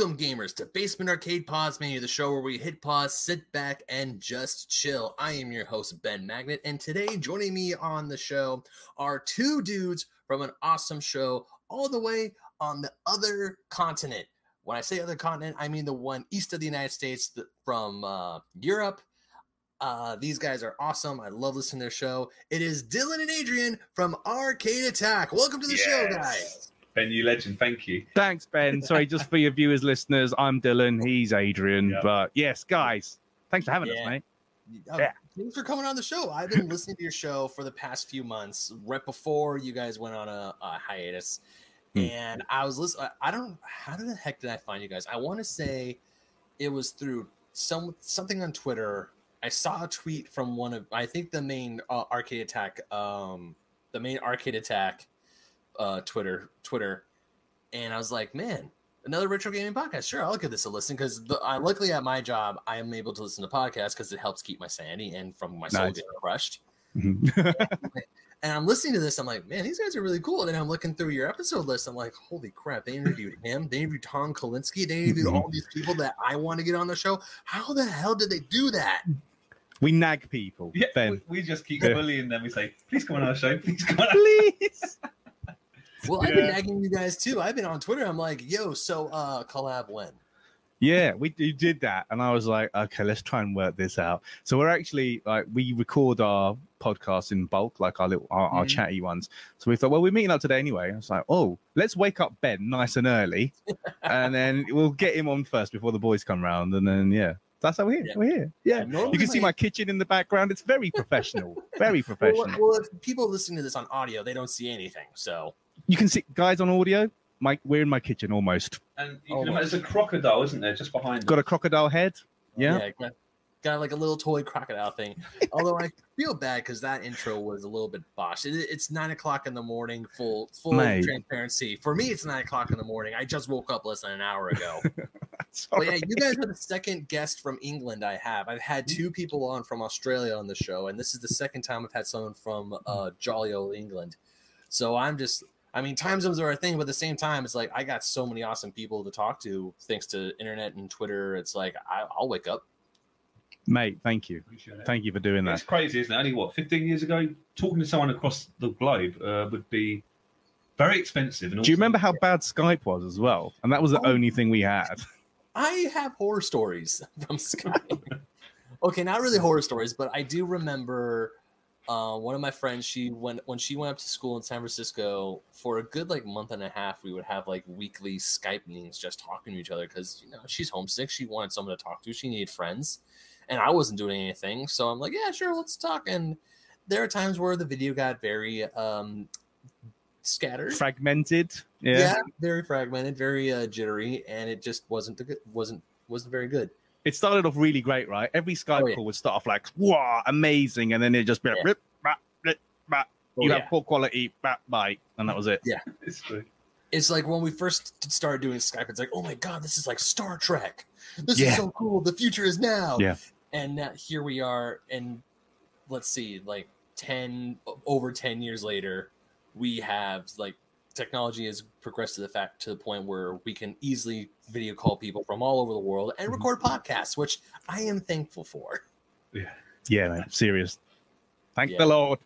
Welcome, gamers, to Basement Arcade Pause Menu, the show where we hit pause, sit back, and just chill. I am your host, Ben Magnet, and today joining me on the show are two dudes from an awesome show all the way on the other continent. When I say other continent, I mean the one east of the United States from uh, Europe. Uh, these guys are awesome. I love listening to their show. It is Dylan and Adrian from Arcade Attack. Welcome to the yes. show, guys. Ben, you legend. Thank you. Thanks, Ben. Sorry, just for your viewers, listeners, I'm Dylan. He's Adrian. Yep. But yes, guys, thanks for having yeah. us, mate. Uh, yeah. Thanks for coming on the show. I've been listening to your show for the past few months, right before you guys went on a, a hiatus. Hmm. And I was listening. I don't. How the heck did I find you guys? I want to say it was through some something on Twitter. I saw a tweet from one of I think the main uh, arcade attack, um, the main arcade attack uh, Twitter, Twitter, and I was like, man, another retro gaming podcast. Sure, I'll give this a listen because luckily at my job, I am able to listen to podcasts because it helps keep my sanity and from my soul nice. getting crushed. Mm-hmm. and I'm listening to this. I'm like, man, these guys are really cool. And then I'm looking through your episode list. I'm like, holy crap! They interviewed him. They interviewed Tom Kalinske. They interviewed mm-hmm. all these people that I want to get on the show. How the hell did they do that? We nag people. Yeah, we, we, just keep bullying them. We say, please come on our show. Please come on. Please. Well, I've been nagging you guys too. I've been on Twitter. I'm like, yo, so uh collab when? Yeah, we, did that, and I was like, okay, let's try and work this out. So we're actually like we record our podcast in bulk, like our little our, mm-hmm. our chatty ones. So we thought, well, we're meeting up today anyway. I was like, oh, let's wake up Ben nice and early, and then we'll get him on first before the boys come round, and then yeah, that's how we're here. Yeah. We're here. Yeah. you can see my kitchen in the background. It's very professional. very professional. Well, well, if people listening to this on audio, they don't see anything. So you can see guys on audio. My, we're in my kitchen almost. And you can imagine, there's a crocodile, isn't there, just behind? Got a crocodile head. Yeah. yeah got, got, like a little toy crocodile thing. Although I feel bad because that intro was a little bit botched. It, it's nine o'clock in the morning, full full Mate. transparency. For me, it's nine o'clock in the morning. I just woke up less than an hour ago. but yeah, you guys are the second guest from England I have. I've had two people on from Australia on the show, and this is the second time I've had someone from uh, jolly old England. So I'm just I mean, time zones are a thing, but at the same time, it's like I got so many awesome people to talk to thanks to internet and Twitter. It's like I, will wake up. Mate, thank you. Thank you for doing that. It's crazy, isn't it? Only what, 15 years ago, talking to someone across the globe uh, would be very expensive. Do you remember how bad Skype was as well? And that was the oh, only thing we had. I have horror stories from Skype. okay, not really horror stories, but I do remember uh, one of my friends, she went when she went up to school in San Francisco for a good like month and a half. We would have like weekly Skype meetings, just talking to each other because you know she's homesick. She wanted someone to talk to. She needed friends, and I wasn't doing anything. So I'm like, yeah, sure, let's talk. And there are times where the video got very um, scattered, fragmented. Yeah. yeah, very fragmented, very uh, jittery, and it just wasn't the good, wasn't wasn't very good it started off really great, right? Every Skype oh, yeah. call would start off like, wow, amazing. And then it'd just be like, yeah. rip, bah, rip, bah. Oh, you yeah. have poor quality, bah, bye. And that was it. Yeah. It's true. It's like when we first started doing Skype, it's like, oh my God, this is like Star Trek. This yeah. is so cool. The future is now. Yeah. And now here we are. And let's see, like 10, over 10 years later, we have like technology has progressed to the fact to the point where we can easily video call people from all over the world and mm-hmm. record podcasts, which I am thankful for. Yeah, yeah, man, serious. Thank yeah. the Lord.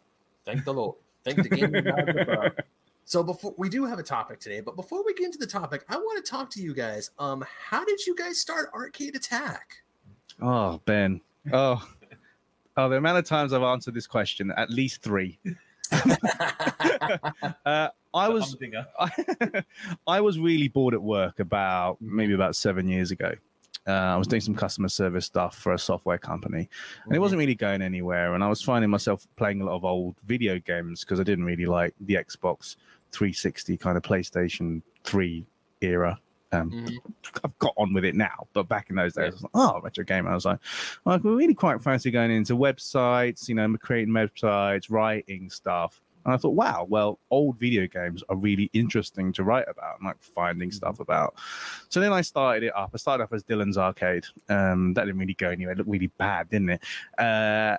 Thank the Lord. Thank the game. so before we do have a topic today, but before we get into the topic, I want to talk to you guys. Um, how did you guys start Arcade Attack? Oh, Ben. Oh, oh, the amount of times I've answered this question, at least three. uh, I was I, was really bored at work about maybe about seven years ago. Uh, I was doing some customer service stuff for a software company, and mm-hmm. it wasn't really going anywhere. And I was finding myself playing a lot of old video games because I didn't really like the Xbox 360 kind of PlayStation 3 era. Um, mm-hmm. I've got on with it now, but back in those days, I was like, oh, retro game. I was like, well, I really quite fancy going into websites, you know, creating websites, writing stuff. And I thought, wow, well, old video games are really interesting to write about and like finding mm-hmm. stuff about. So then I started it up. I started off as Dylan's Arcade. Um, that didn't really go anywhere. It looked really bad, didn't it? Uh,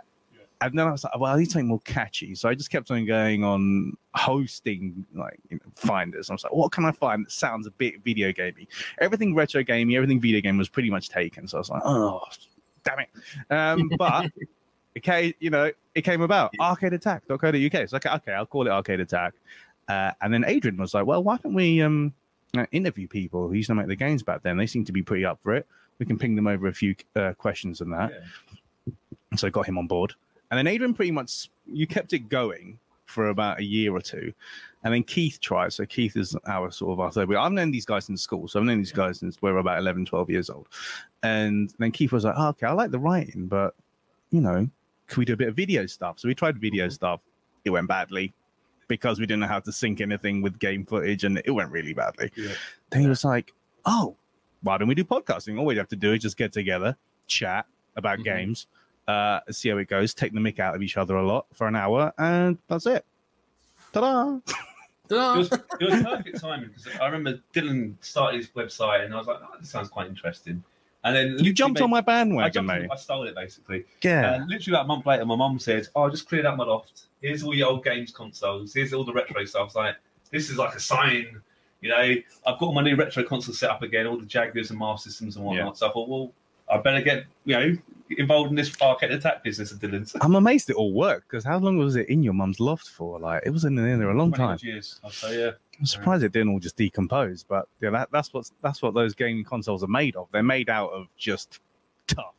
and then I was like, well, I need something more catchy. So I just kept on going on hosting like you know, finders. I was like, what can I find that sounds a bit video gamey? Everything retro gamey, everything video game was pretty much taken. So I was like, oh, damn it. Um, but it came, you know, it came about arcadeattack.co.uk. So okay, okay, I'll call it Arcade Attack. Uh, and then Adrian was like, well, why don't we um, uh, interview people who used to make the games back then? They seem to be pretty up for it. We can ping them over a few uh, questions and that. Yeah. So I got him on board. And then Adrian pretty much you kept it going for about a year or two. And then Keith tried. So Keith is our sort of our third. I've known these guys in school. So I've known these guys since we were about 11, 12 years old. And then Keith was like, oh, okay, I like the writing, but, you know, can we do a bit of video stuff? So we tried video stuff. It went badly because we didn't know how to sync anything with game footage and it went really badly. Yeah. Then he was like, oh, why don't we do podcasting? All we have to do is just get together, chat about Mhm. games, uh, see how it goes, take the mick out of each other a lot for an hour, and that's it. Ta-da! Ta-da! It was, it was perfect timing because I remember Dylan started his website and I was like, oh, this sounds quite interesting. And then You jumped on my I, bandwagon, jumped on- mate. I stole it basically. Yeah. And literally about a month later, my mum said, "Oh, I just cleared out my loft. Here's all your old games consoles. Here's all the retro stuff." I was like, "This is like a sign." You know, I've got all my new retro consoles set up again, all the Jaguars and Master Systems and whatnot. Yeah. So I thought, well, I better get you know involved in this arcade attack business of Dylan's. I'm amazed it all worked because how long was it in your mum's loft for? Like, it was in there a long time. Years, I'll say, yeah. I'm surprised it didn't all just decompose, but yeah, that, that's what that's what those gaming consoles are made of. They're made out of just tough.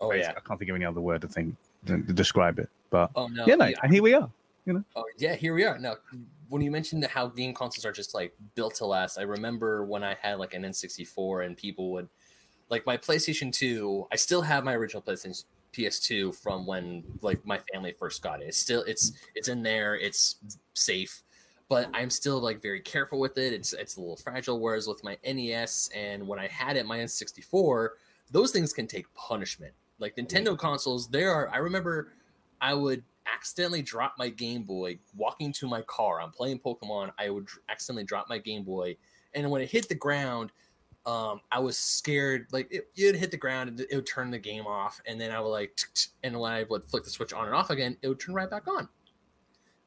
oh yeah. I can't think of any other word to think to, to describe it. But Oh no. yeah, mate, and here we are. You Oh yeah, here we are. Now, when you mentioned how game consoles are just like built to last, I remember when I had like an N64 and people would like my PlayStation 2. I still have my original PlayStation PS2 from when like my family first got it. It's still it's it's in there. It's safe, but I'm still like very careful with it. It's it's a little fragile. Whereas with my NES and when I had it, my N64, those things can take punishment. Like Nintendo consoles, there are. I remember I would accidentally drop my Game Boy walking to my car. I'm playing Pokemon. I would accidentally drop my Game Boy, and when it hit the ground, um, I was scared. Like it, it'd hit the ground, and it would turn the game off, and then I would like, and when I would flick the switch on and off again, it would turn right back on.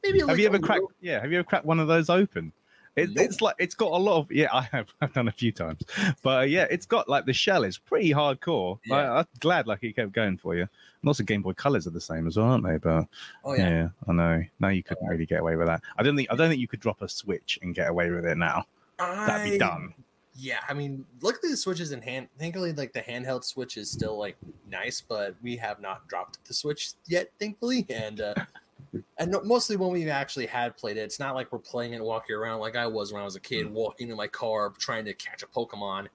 Maybe have you ever cracked? little- Yeah, have you ever cracked one of those open? It, Nope. It's like it's got a lot of yeah. I have I've done a few times, but uh, yeah, it's got like the shell is pretty hardcore. Yeah. I, I'm glad like it kept going for you. Lots of Game Boy Colors are the same as well, aren't they? But Oh yeah. yeah. I know. Now you couldn't really get away with that. I don't think I don't think you could drop a Switch and get away with it now. That'd be I- done. Yeah, I mean, luckily the switches in hand. Thankfully, like the handheld switch is still like nice, but we have not dropped the switch yet, thankfully. And uh, and mostly when we've actually had played it, it's not like we're playing it walking around like I was when I was a kid, walking in my car trying to catch a Pokemon.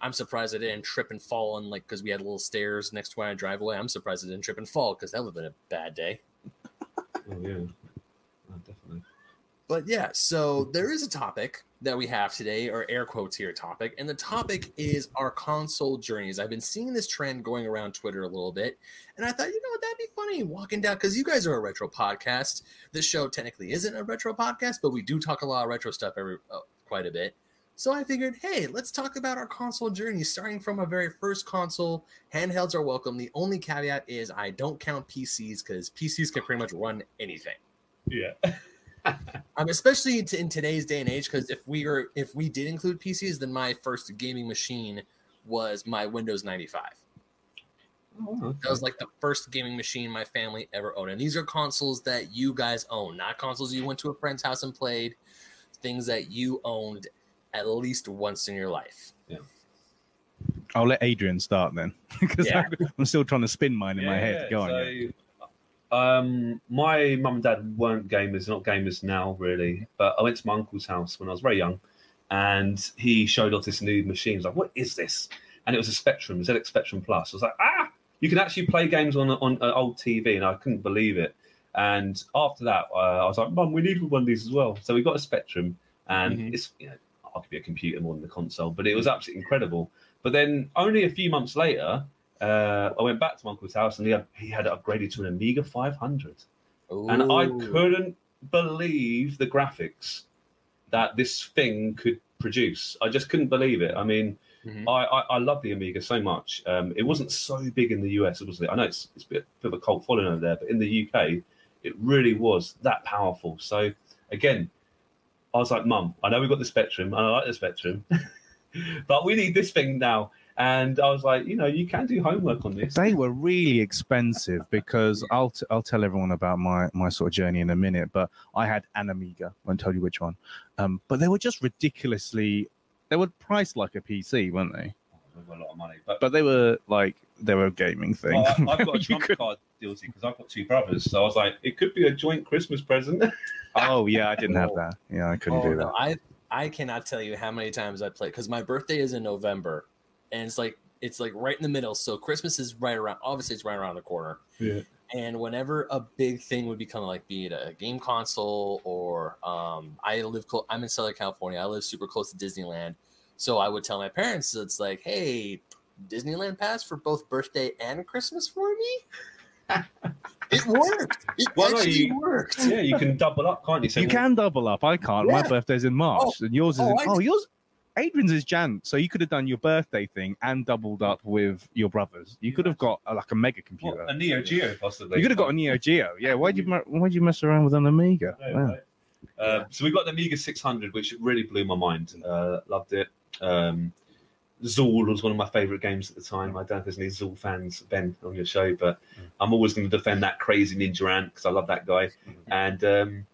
I'm surprised I didn't trip and fall, and like because we had little stairs next to where driveway. I'm surprised I didn't trip and fall because that would have been a bad day. Oh, yeah. Oh, definitely. But yeah, so there is a topic that we have today, or air quotes here topic, and the topic is our console journeys. I've been seeing this trend going around Twitter a little bit, and I thought, you know what, that'd be funny walking down because you guys are a retro podcast. This show technically isn't a retro podcast, but we do talk a lot of retro stuff every uh, quite a bit. So I figured, hey, let's talk about our console journey, starting from our very first console. Handhelds are welcome. The only caveat is I don't count PCs because PCs can pretty much run anything. Yeah. Um, especially to, in today's day and age, because if we were if we did include PCs, then my first gaming machine was my Windows 95. Oh, That was like the first gaming machine my family ever owned. And these are consoles that you guys own, not consoles you went to a friend's house and played, things that you owned at least once in your life. Yeah. I'll let Adrian start then because Yeah. I'm still trying to spin mine in my head. Go on. yeah. Um, my mum and dad weren't gamers, not gamers now really. But I went to my uncle's house when I was very young, and he showed off this new machine. I was like, "What is this?" And it was a Spectrum, ZX Spectrum Plus. I was like, "Ah, you can actually play games on on an old TV," and I couldn't believe it. And after that, uh, I was like, "Mum, we need one of these as well." So we got a Spectrum, and Mhm. it's you know, arguably a computer more than the console, but it was absolutely incredible. But then only a few months later, uh, I went back to my uncle's house and he had, he had it upgraded to an Amiga 500. And I couldn't believe the graphics that this thing could produce. I just couldn't believe it. I mean, Mm-hmm. I, I, I love the Amiga so much. Um, it wasn't so big in the US, obviously. I know it's, it's a bit, bit of a cult following over there, but in the UK, it really was that powerful. So again, I was like, Mum, I know we've got the Spectrum, and I like the Spectrum, but we need this thing now. And I was like, you know, you can do homework on this. They were really expensive because I'll t- I'll tell everyone about my my sort of journey in a minute. But I had an Amiga. I won't tell you which one. Um, but they were just ridiculously. They were priced like a PC, weren't they? a lot of money, but but they were like they were a gaming thing. Well, I, have got a trump could... card guilty because I've got two brothers, so I was like, it could be a joint Christmas present. oh yeah, I didn't have that. Yeah, I couldn't oh, do that. No, I I cannot tell you how many times I played because my birthday is in November, and it's like it's like right in the middle. So Christmas is right around. Obviously, it's right around the corner. Yeah. And whenever a big thing would become like, be it a game console or um, I live, close. I'm in Southern California. I live super close to Disneyland, so I would tell my parents, it's like, hey, Disneyland pass for both birthday and Christmas for me. it worked. It well, actually you, worked. Yeah, you can double up, can't you? So you can double up. I can't. Yeah. My birthday's in March, oh, and yours is. Oh, in, oh yours. Adrian's is Jan, so you could have done your birthday thing and doubled up with your brothers. You could have got a, like a mega computer, what, a Neo Geo, possibly. You could have got a Neo Geo. Yeah, why'd you why'd you mess around with an Amiga? wow. Uh, so we got the Amiga 600, which really blew my mind. Uh, loved it. Um, Zool was one of my favorite games at the time. I don't know if there's any Zool fans, Ben, on your show, but mm. I'm always going to defend that crazy Ninja Ant because I love that guy. Mm-hmm. And um,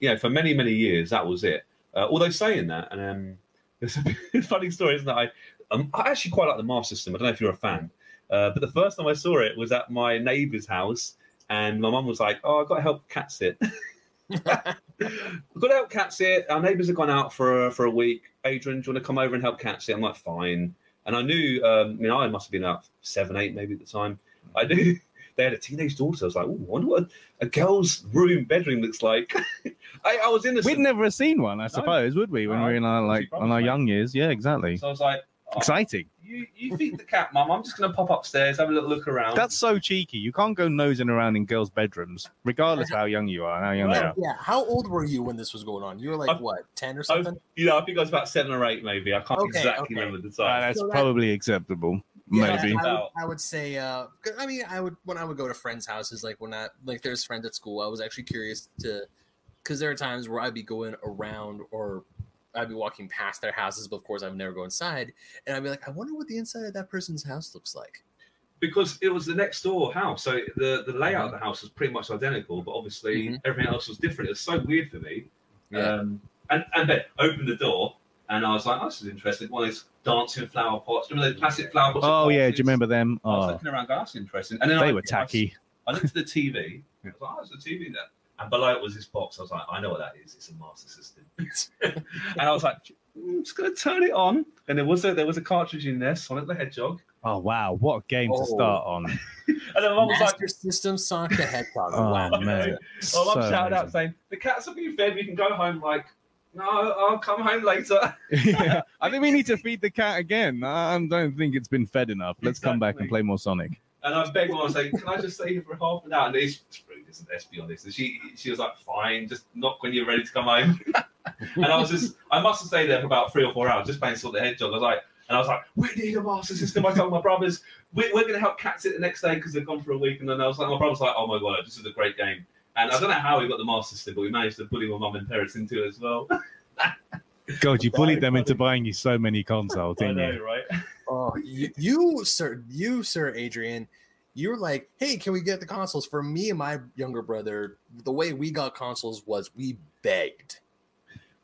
you know, for many many years, that was it. Uh, although saying that, and um, it's a funny story, isn't it? I, um, I actually quite like the Master System. I don't know if you're a fan, uh, but the first time I saw it was at my neighbour's house, and my mum was like, "Oh, I've got to help cat sit." We've got to help cat sit. Our neighbours have gone out for for a week. Adrian, do you want to come over and help cat sit? I'm like, fine. And I knew, um, you I must have been about seven, eight maybe at the time. I knew they had a teenage daughter. I was like, oh, I wonder what a, a, girl's room bedroom looks like. I, I, was in. We'd never have seen one, I suppose, no. would we? When no, we were in our like on our young years, yeah, exactly. So I was like, oh, exciting you, you feed the cat, mum. I'm just going to pop upstairs, have a little look around. That's so cheeky. You can't go nosing around in girls' bedrooms, regardless how young you are. How young well, they are. Yeah. How old were you when this was going on? You were like i what, ten or something? i you know, I think I was about seven or eight, maybe. I can't okay, exactly okay. remember the time. Uh, that's so probably that, acceptable. Yeah, maybe. I would, I would say. Uh, I mean, I would when I would go to friends' houses, like when I like there's friends at school. I was actually curious to, because there are times where I'd be going around or I'd be walking past their houses, but of course, I would never go inside. And I'd be like, I wonder what the inside of that person's house looks like. Because it was the next door house, so the the layout mm-hmm. of the house was pretty much identical, but obviously mm-hmm. everything else was different. It was so weird for me. Yeah. Um, and and then opened the door, and I was like, oh, "This is interesting." One of those dancing flower pots. Remember those plastic flower pots? Oh yeah, do you remember them? Oh. I was oh. looking around, going, "That's interesting." And then they I, were tacky. I, I looked at the TV. I was like, "Oh, there's a TV there." And below it was this box. I was like, I know what that is. It's a Master System. and I was like, I'm just gonna turn it on. And there was a there was a cartridge in there, Sonic the Hedgehog. Oh wow, what a game oh. to start oh. on! and then mom was Master like, System Sonic the Hedgehog. Oh wow, man! Well, mom so shouted out saying, "The cats are being fed. We can go home." Like, no, I'll come home later. yeah, I think we need to feed the cat again. I don't think it's been fed enough. Let's exactly. come back and play more Sonic. And I begged mom, I was like, "Can I just stay here for half an hour?" And it's rude, isn't it? Let's be honest. And she she was like, "Fine, just knock when you're ready to come home." and I was just, I must have stayed there for about three or four hours just playing sort of the hedgehog. I was like, and I was like, we need a master system. I told my brothers, we're, we're going to help cats it the next day because they've gone for a week. And then I was like, my brother's like, oh my god, this is a great game. And I don't know how we got the master system, but we managed to bully my mum and parents into it as well. God, you bullied them into buying you so many consoles, didn't know, you? Right? Oh, you, you, sir, you, sir, Adrian, you were like, "Hey, can we get the consoles?" For me and my younger brother, the way we got consoles was we begged.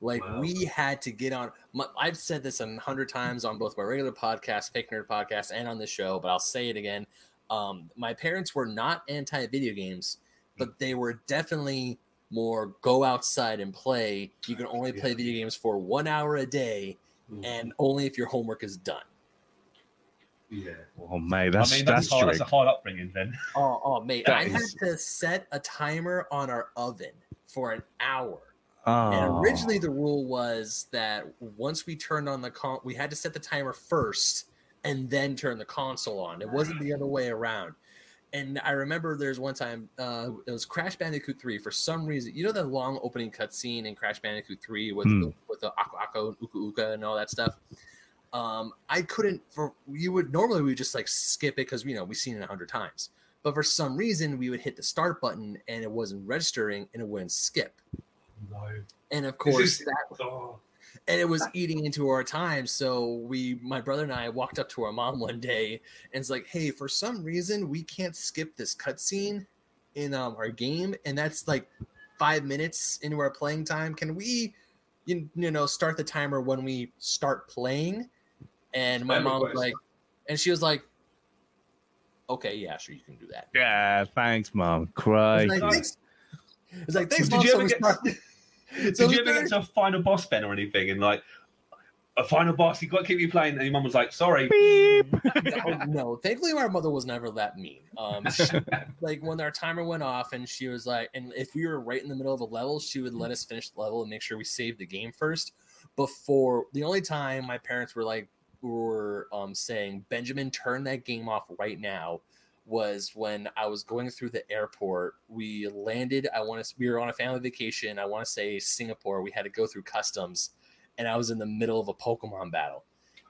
Like wow. we had to get on. My, I've said this a hundred times on both my regular podcast, Fake Nerd podcast, and on the show, but I'll say it again. Um, my parents were not anti video games, but they were definitely more go outside and play. You can only play video games for one hour a day, mm-hmm. and only if your homework is done. Yeah. Oh, mate, that's I mean, that's, that's, hard, that's a hard upbringing then. Oh, oh, mate, that I is... had to set a timer on our oven for an hour Oh. And originally the rule was that once we turned on the con, we had to set the timer first and then turn the console on. It wasn't the other way around. And I remember there's one time uh, it was Crash Bandicoot 3 for some reason. You know the long opening cutscene in Crash Bandicoot 3 with mm. the, with the Aku Aku and Uka Uka and all that stuff. um, I couldn't for you would normally we would just like skip it because you know we've seen it a hundred times. But for some reason we would hit the start button and it wasn't registering and it wouldn't skip. No. And of course is- that Oh. And it was eating into our time. So we, my brother and I, walked up to our mom one day and it's like, "Hey, for some reason we can't skip this cutscene in um, our game, and that's like five minutes into our playing time. Can we, you, you know, start the timer when we start playing?" And my Spam mom was like, and she was like, "Okay, yeah, sure, you can do that." Yeah, thanks, mom. It's Cry. like, thanks. It's like, thanks, Did mom. you so ever we get- start- Did so you ever get to a final boss, Ben, or anything? And like a final boss, you got to keep you playing, and your mum was like, "Sorry." Beep. no, no, thankfully my mother was never that mean. Um, she, like when our timer went off, and she was like, and if we were right in the middle of a level, she would let us finish the level and make sure we saved the game first. Before the only time my parents were like were um, saying, Benjamin, turn that game off right now, was when I was going through the airport. We landed. I want to. We were on a family vacation. I want to say Singapore. We had to go through customs, and I was in the middle of a Pokemon battle.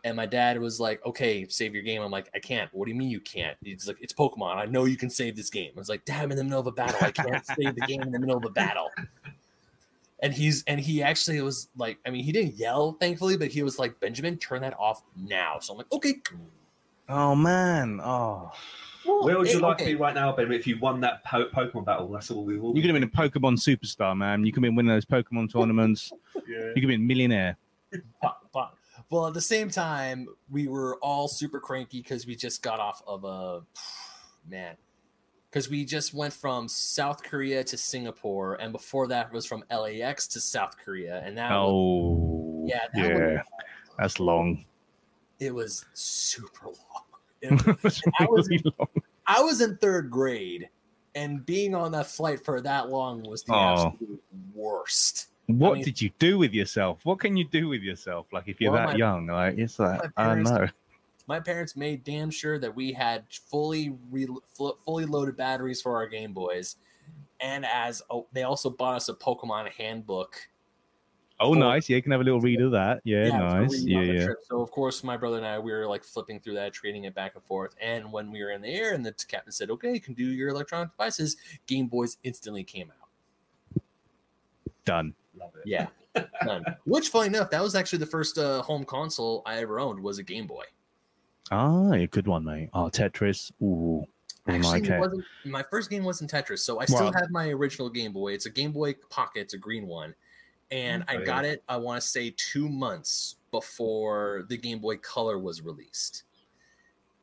And my dad was like, "Okay, save your game." I'm like, "I can't." What do you mean you can't? He's like, "It's Pokemon. I know you can save this game." I was like, "Damn, in the middle of a battle. I can't save the game in the middle of a battle." And he's and he actually was like, I mean, he didn't yell, thankfully, but he was like, "Benjamin, turn that off now." So I'm like, "Okay." Oh man. Oh. Where would Hey, you like okay. to be right now, Ben? If you won that po- Pokemon battle, that's all we want. You could have been a Pokemon superstar, man. You could have been winning those Pokemon tournaments. Yeah. You could have been a millionaire. But- but- Well, at the same time, we were all super cranky because we just got off of a man. Because we just went from South Korea to Singapore, and before that was from LAX to South Korea, and that was, Oh. yeah, that yeah. was, That's long. it was super long. It- That's I was- really long. I was in third grade, and being on that flight for that long was the Oh. absolute worst. What mean- did you do with yourself? What can you do with yourself? Like if you're Well, that my- young, like it's like my I know. my parents made damn sure that we had fully re- fully loaded batteries for our Game Boys, and as oh, they also bought us a Pokemon handbook. Oh, nice. Yeah, you can have a little read of that. Yeah, for nice. reading Yeah, yeah. trip. So of course, my brother and I we were like flipping through that, trading it back and forth. And when we were in the air, and the captain said, "Okay, you can do your electronic devices," Game Boys instantly came out. Done. Love it. Yeah, done. Which, funny enough, that was actually the first uh, home console I ever owned was a Game Boy. Ah, a good one, mate. Oh, Tetris. Ooh. Actually, like it it. wasn't my first game wasn't Tetris, so I still Wow. have my original Game Boy. It's a Game Boy Pocket, it's a green one, and I Okay. got it. I want to say two months before the Game Boy Color was released.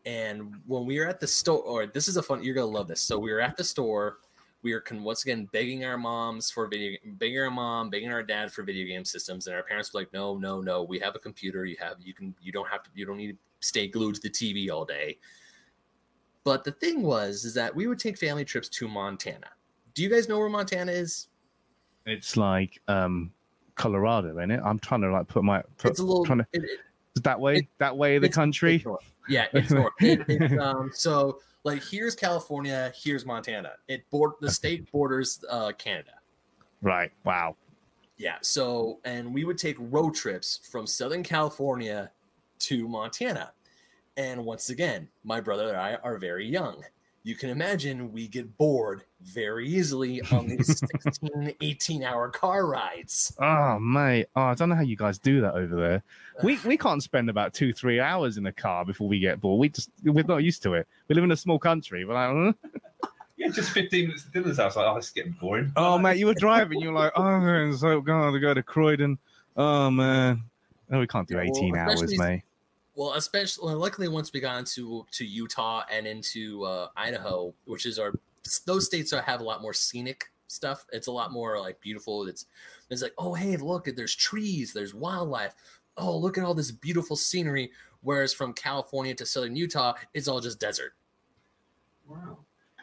And when we were at the store, or this is a fun, you're gonna love this. So we were at the store. We were con- once again begging our moms for video, begging our mom, begging our dad for video game systems, and our parents were like, "No, no, no. We have a computer. You have, you can, you don't have to, you don't need to stay glued to the TV all day." But the thing was, is that we would take family trips to Montana. Do you guys know where Montana is? It's like um Colorado, isn't it? I'm trying to like put my put, It's a little. trying to it- it- that way, it- that way of the country. Yeah, it's it's, um, so like here's California, here's Montana. It board the state borders uh, Canada. Right. Wow. Yeah. So and we would take road trips from Southern California to Montana. And once again, my brother and I are very young. You can imagine we get bored very easily on these 16, 18 hour car rides. Oh mate, oh, I don't know how you guys do that over there. We we can't spend about two three hours in a car before we get bored. We just we're not used to it. We live in a small country. We're like, "Huh?" Yeah, just 15 minutes to dinner's house. Like, oh, it's getting boring. oh mate, you were driving. You're like, oh, man, so going to go to Croydon. Oh man, no, we can't do Yeah, well, 18 hours, especially- mate. Well, especially luckily once we got into to Utah and into uh, Idaho, which is our those states are, have a lot more scenic stuff. It's a lot more like beautiful. It's it's like oh hey look there's trees, there's wildlife. Oh look at all this beautiful scenery. Whereas from California to southern Utah, it's all just desert. Wow.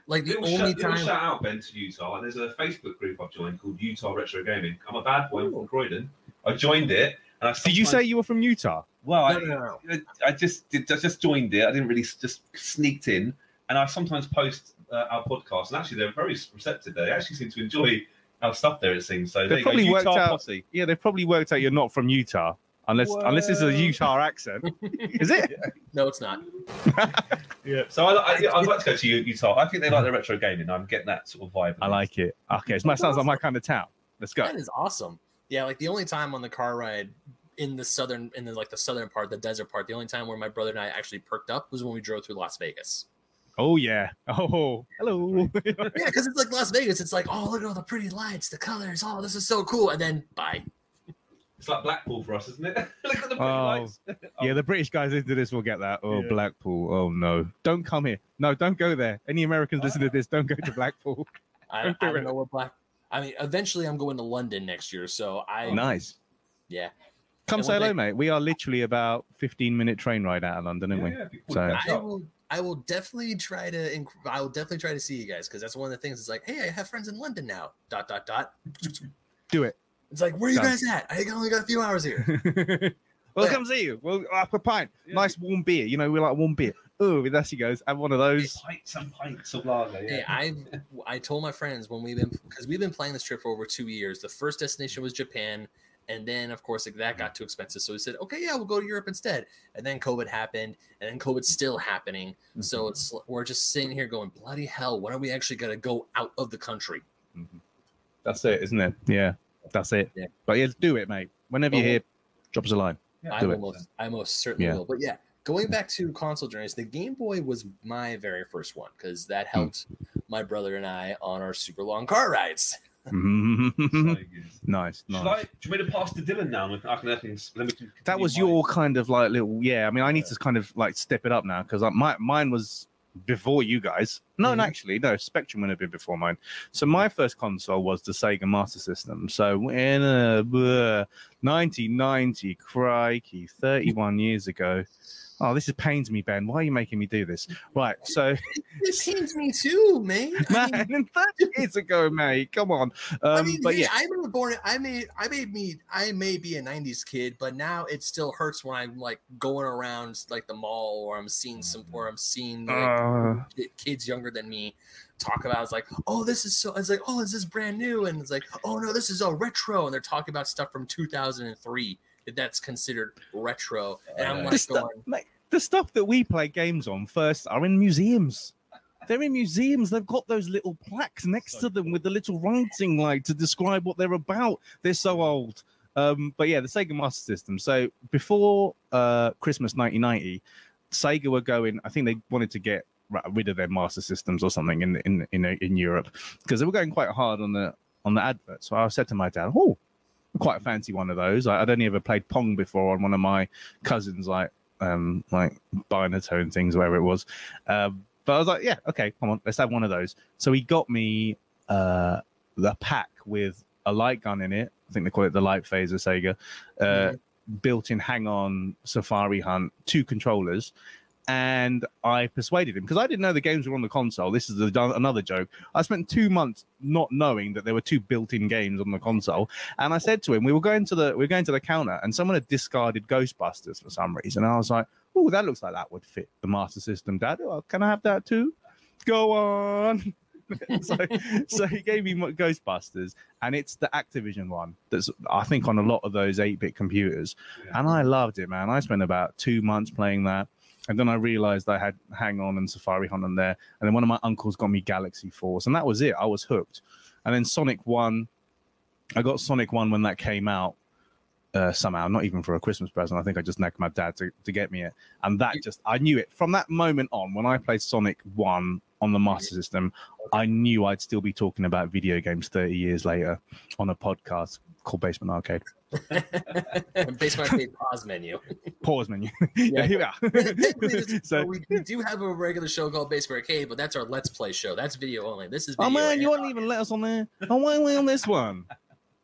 Like the Little, only shout, time. shout out, Ben, to Utah. There's a Facebook group I've joined called Utah Retro Gaming. I'm a bad boy from Croydon. I joined it. And I Did you say you were from Utah? Well, No, I, no, no, no. I just did, I just joined it. I didn't really just sneaked in, and I sometimes post uh, our podcast. And actually, they're very receptive. They actually seem to enjoy our stuff there. It seems so. They there go, probably worked Utah out- Posse. Yeah, they probably worked out you're not from Utah. unless unless it's a Utah accent. Is it? No, it's not. Yeah. So I, I, I'd like to go to Utah. I think they like the retro gaming. I'm getting that sort of vibe. I like it. Okay, so that sounds like my kind of town. Let's go. That is awesome. Yeah, like the only time on the car ride in the southern, in the like the southern part, the desert part, the only time where my brother and I actually perked up was when we drove through Las Vegas. Oh yeah. Oh, hello. Yeah, because it's like Las Vegas. It's like, oh, look at all the pretty lights, the colors. Oh, this is so cool. And then bye. It's like Blackpool for us, isn't it? Look at the pretty Oh, lights. Oh. yeah, the British guys into this will get that. Oh, Yeah. Blackpool. Oh no, don't come here. No, don't go there. Any Americans listen to this, don't go to Blackpool. I, I Don't do don't know what black. I mean, eventually I'm going to London next year, so I nice. yeah. Come say hello, day- mate. We are literally about 15 minute train ride out of London, aren't we? Yeah, So- I will. I will definitely try to. Inc- I will definitely try to see you guys because that's one of the things. It's like, hey, I have friends in London now. Dot dot dot. Do it. It's like, where are you Done. guys at? I only got a few hours here. well, Yeah. come see you. Well, up a pint. Yeah. Nice warm beer. You know, we like warm beer. Oh, there she goes. Have one of those. Pints and pints of lager. Hey, Yeah. I I told my friends when we've been because we've been planning this trip for over two years. The first destination was Japan, and then of course like, that mm-hmm. got too expensive. So we said, okay, yeah, we'll go to Europe instead. And then COVID happened, and then COVID's still happening. So mm-hmm. it's we're just sitting here going, bloody hell, when are we actually gonna go out of the country? Mm-hmm. That's it, isn't it? Yeah, that's it. Yeah. But yeah, do it, mate. Whenever you're oh, Well, here, drop us a line. I Do it. almost, I most certainly Yeah. will. But yeah, going back to console journeys, the Game Boy was my very first one because that Hmm. helped my brother and I on our super long car rides. So good. nice, Should I, nice. do you want me to pass to Dylan now? I can, I can, I can, then we can That was mine. your kind of like little, yeah. I mean, I need Yeah. to kind of like step it up now because my mine was before you guys. No, Mhm. actually, no. Spectrum would have been before mine. So my first console was the Sega Master System. So in uh, bleh, 1990, crikey, 31 years ago. Oh, this is pains me, Ben. Why are you making me do this? Right, so It pains me too, man. I man, mean, 30 years ago, mate. Come on. Um, I mean, but hey, yeah, I was born. I may, I may be, I may be a '90s kid, but now it still hurts when I'm like going around like the mall, or I'm seeing some, or I'm seeing like, uh, kids younger than me talk about. It's like, oh, this is so. It's like, oh, is this brand new? And it's like, oh no, this is all retro. And they're talking about stuff from 2003 that that's considered retro. And I'm like, the, stuff, going, mate, the stuff that we play games on first are in museums. They're in museums. They've got those little plaques next So to them with the little writing, like to describe what they're about. They're so old. Um, but yeah, the Sega Master System. So before uh, Christmas 1990, Sega were going. I think they wanted to get rid of their Master Systems or something in in in, in Europe because they were going quite hard on the on the advert. So I said to my dad, "Oh, quite fancy one of those. I, I'd only ever played Pong before on one of my cousins, like um like Binatone things, wherever it was. Um, but I was like, yeah, okay, come on, let's have one of those. So he got me uh the pack with a light gun in it. I think they call it the light phaser Sega. Uh, Built-in hang-on Safari Hunt, two controllers, and I persuaded him because I didn't know the games were on the console. This is the, another joke. I spent two months not knowing that there were two built-in games on the console, and I said to him, we were going to the we were going to the counter, and someone had discarded Ghostbusters for some reason. And I was like, "Oh, that looks like that would fit the Master System, Dad. Oh, can I have that too?" Go on. so, so he gave me Ghostbusters, and it's the Activision one. That's I think on a lot of those eight-bit computers, and I loved it, man. I spent about two months playing that. And then I realized I had Hang On and Safari Hunt on there. And then one of my uncles got me Galaxy Force, and that was it. I was hooked. And then Sonic One, I got Sonic One when that came out. Uh, somehow, not even for a Christmas present. I think I just nagged my dad to, to get me it, and that just I knew it from that moment on. When I played Sonic One on the Master System, I knew I'd still be talking about video games thirty years later on a podcast called Basement Arcade. based on the pause menu. Pause menu. Yeah. Here we are. So, we, we do have a regular show called Basement Arcade, but that's our Let's Play show. That's video only. This is video oh man, you and won't even let us on there. Oh, why are we on this one?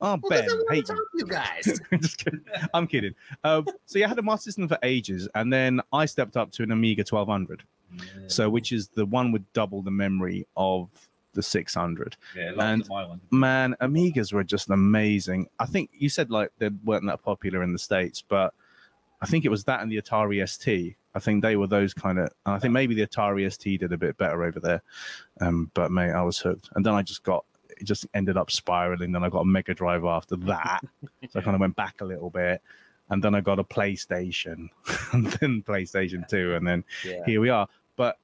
Oh, Well, Ben, I hate you. you guys. Just kidding. I'm kidding. Um, so you had a Master System for ages, and then I stepped up to an Amiga 1200, so which is the one with double the memory of the 600. yeah, and- my one. Man, Amigas were just amazing. I think you said like they weren't that popular in the states, but I think it was that and the Atari ST. I think they were those kind of. I think maybe the Atari ST did a bit better over there. Um, but mate, I was hooked, and then I just got. It just ended up spiraling. Then I got a Mega Drive after that, so I kind of went back a little bit. and then I got a PlayStation, and then PlayStation Two, and then Yeah. here we are. But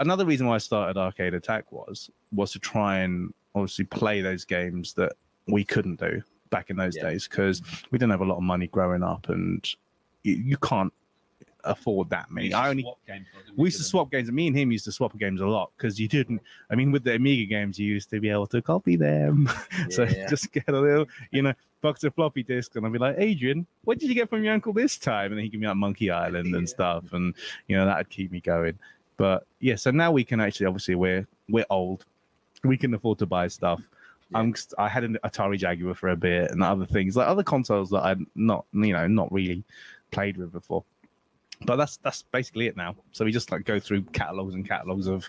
another reason why I started Arcade Attack was was to try and obviously play those games that we couldn't do back in those Yeah. days because we didn't have a lot of money growing up, and you, you can't afford that many. I only games, we used to swap games. Me and him used to swap games a lot because you didn't. I mean, with the Amiga games, you used to be able to copy them. so Yeah. just get a little, you know, box of floppy disk, and I'd be like, Adrian, what did you get from your uncle this time? And then he'd give me like Monkey Island Yeah. and stuff, and you know that'd keep me going. But yeah, so now we can actually, obviously, we're we're old, we can afford to buy stuff. Yeah. I had an Atari Jaguar for a bit and other things like other consoles that I'd not, you know, not really played with before but that's that's basically it now. So we just like go through catalogs and catalogs of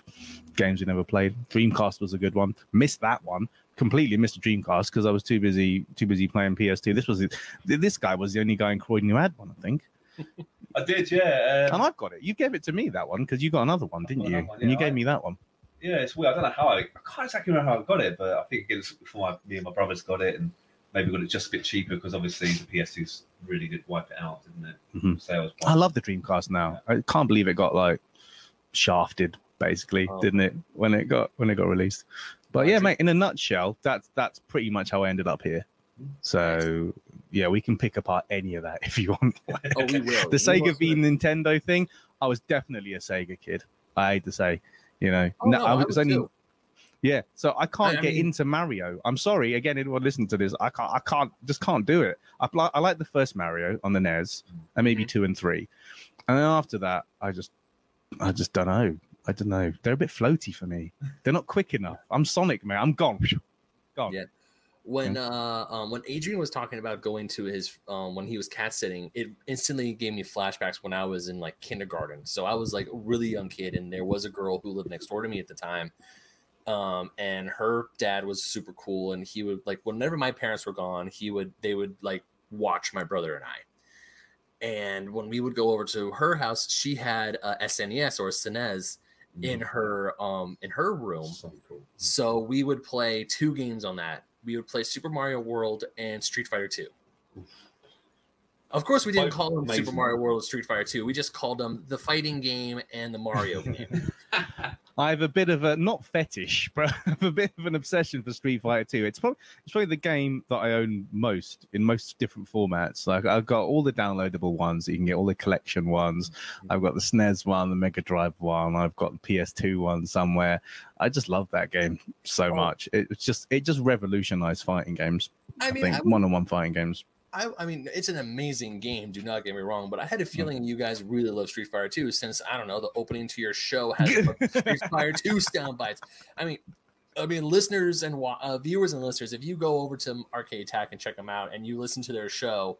games we never played. Dreamcast was a good one. Missed that one. Completely missed the Dreamcast because I was too busy too busy playing PS2. This was. This guy was the only guy in Croydon who had one, I think. I did, yeah. And Um, I've got it. You gave it to me that one because you got another one, didn't you? one, and you yeah. gave me that one. yeah, it's weird. I don't know how I, I can't exactly remember how I got it, but I think it was before my, me and my brothers got it, and maybe got it just a bit cheaper because obviously the PS2s really did wipe it out, didn't it? Mhm. Sales. I love the Dreamcast now. I can't believe it got like shafted, basically, Oh. didn't it? When it got when it got released. But yeah, mate. In a nutshell, that's that's pretty much how I ended up here. So yeah, we can pick apart any of that if you want. Oh, we will. the We Sega will. v Nintendo thing, I was definitely a Sega kid. I hate to say, you know, Oh, no, I I was was only too. Yeah. So I can't I get mean- into Mario. I'm sorry, again, anyone listening to this, I can't, I can't, just can't do it. I, I like the first Mario on the NES, and maybe Mhm. two and three, and then after that, I just, I just don't know. I don't know. They're a bit floaty for me. They're not quick enough. I'm Sonic, man. I'm gone. Gone. Yeah. When uh um when Adrian was talking about going to his um when he was cat sitting, it instantly gave me flashbacks when I was in like kindergarten. So I was like a really young kid, and there was a girl who lived next door to me at the time. Um, and her dad was super cool, and he would like whenever my parents were gone, he would they would like watch my brother and I. And when we would go over to her house, she had a SNES or a SNES in her um in her room. So cool. So we would play two games on that. We would play Super Mario World and Street Fighter 2. Of course, we didn't call them Super. Mario World and Street Fighter 2. We just called them the fighting game and the Mario game. I have a bit of a not fetish, but I have a bit of an obsession for Street Fighter 2. It's probably it's probably the game that I own most in most different formats. Like I've got all the downloadable ones, you can get all the collection ones. Mm-hmm. I've got the SNES one, the Mega Drive one. I've got the PS2 one somewhere. I just love that game so Oh. much. It, it's just it just revolutionized fighting games. I I, mean, think I, would- one-on-one fighting games. I, I mean, it's an amazing game. Do not get me wrong, but I had a feeling you guys really love Street Fighter 2 since I don't know the opening to your show has a bunch of Street Fighter 2 sound bites. I mean, I mean, listeners and uh, viewers and listeners, if you go over to Arcade Attack and check them out, and you listen to their show,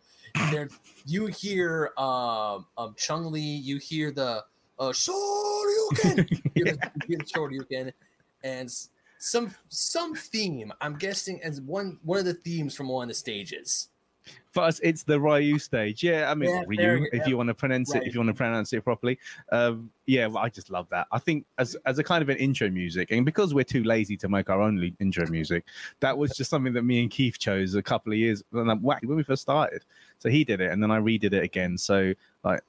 you hear um, um Chun Li, you hear the uh, Shoryuken, you hear you hear Shoryuken, and some some theme. I'm guessing as one one of the themes from one of the stages. For us, it's the Ryu stage. Yeah, I mean Yeah, Ryu, if you want to pronounce it, Right. if you want to pronounce it properly. Um, yeah, well, I just love that. I think as as a kind of an intro music, and because we're too lazy to make our own intro music, that was just something that me and Keith chose a couple of years when, I- when we first started. So he did it, and then I redid it again. So like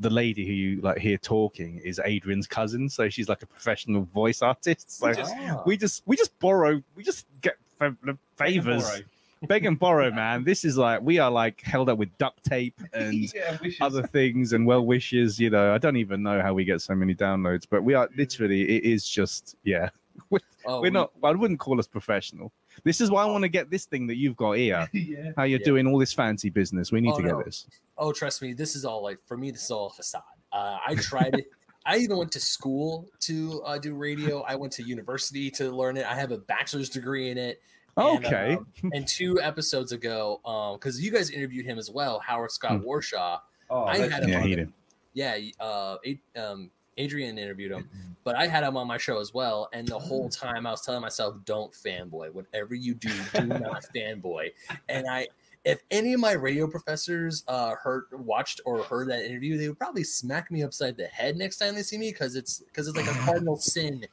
the lady who you like hear talking is Adrian's cousin, so she's like a professional voice artist. So just- Ah. we just we just borrow, we just get fa- favors Borrow. Beg and borrow, man. This is like we are like held up with duct tape and yeah, other things and well wishes. You know, I don't even know how we get so many downloads, but we are literally. It is just yeah. Oh, We're we- not. I wouldn't call us professional. This is why I want to get this thing that you've got here. yeah. How you're Yeah. doing all this fancy business. We need Oh, to get no. this. Oh, trust me, this is all like for me. This is all a facade. Uh, I tried it. I even went to school to uh, do radio. I went to university to learn it. I have a bachelor's degree in it. And, Okay. um, and two episodes ago, because you guys interviewed him as well, Howard Scott Hmm. Warshaw. Oh, I had him yeah, on he did. Yeah, uh, um, Adrian interviewed him, but I had him on my show as well. And the whole time I was telling myself, "Don't fanboy. Whatever you do, do not fanboy." And I, if any of my radio professors uh, heard, watched, or heard that interview, they would probably smack me upside the head next time they see me because it's because it's like a cardinal sin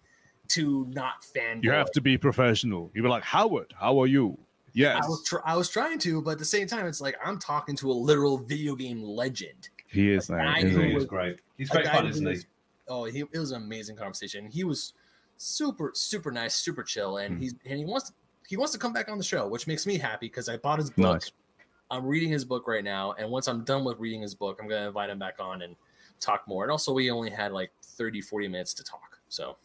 to not fan. You have to be professional. You were like Howard. How are you? Yes, I was tr- I was trying to, but at the same time, it's like I'm talking to a literal video game legend. he is. a man, guy isn't he? He was- was great. He's great fun, who isn't he? was- Oh, he it was an amazing conversation. He was super super nice, super chill, and Mm. he's and he wants he wants to come back on the show, which makes me happy because I bought his book. Nice. I'm reading his book right now, and once I'm done with reading his book, I'm gonna invite him back on and talk more. And also, we only had like 30, 40 minutes to talk, so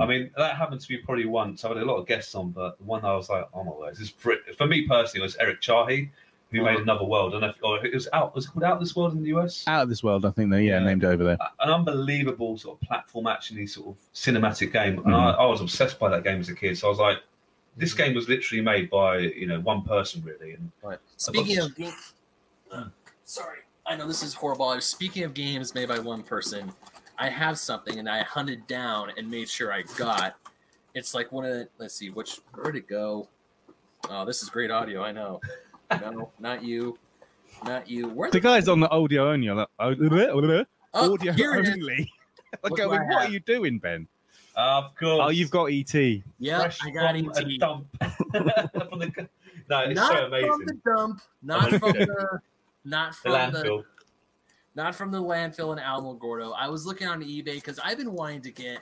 I mean, that happened to me probably once. I've had a lot of guests on, but the one I was like, oh my word, this is for, for me personally was Eric Chahi, who Uh-huh. made Another World. And if, or it was out, was it called Out This World in the US? Out of this world, I think they yeah, Yeah. named it over there. An unbelievable sort of platform, actually, sort of cinematic game. And Mhm. I, I was obsessed by that game as a kid. So I was like, this game was literally made by you know one person really, and Right. Speaking of game, uh, sorry, I know this is horrible. Speaking of games made by one person, I have something and I hunted down and made sure I got. It's like one of the, let's see, which where'd it go? Oh, this is great audio. I know. No, not you, not you. Where The the guy's on the audio only. Like, audio oh, audio here only. Like, Look going, what I what have. are you doing, Ben? of course, Oh, you've got ET. Yeah, fresh I got from a ET. dump. From the- no, it's Not so from the amazing. dump, not from the, not from the, landfill. Not from the landfill in Alamogordo. I was looking on eBay because I've been wanting to get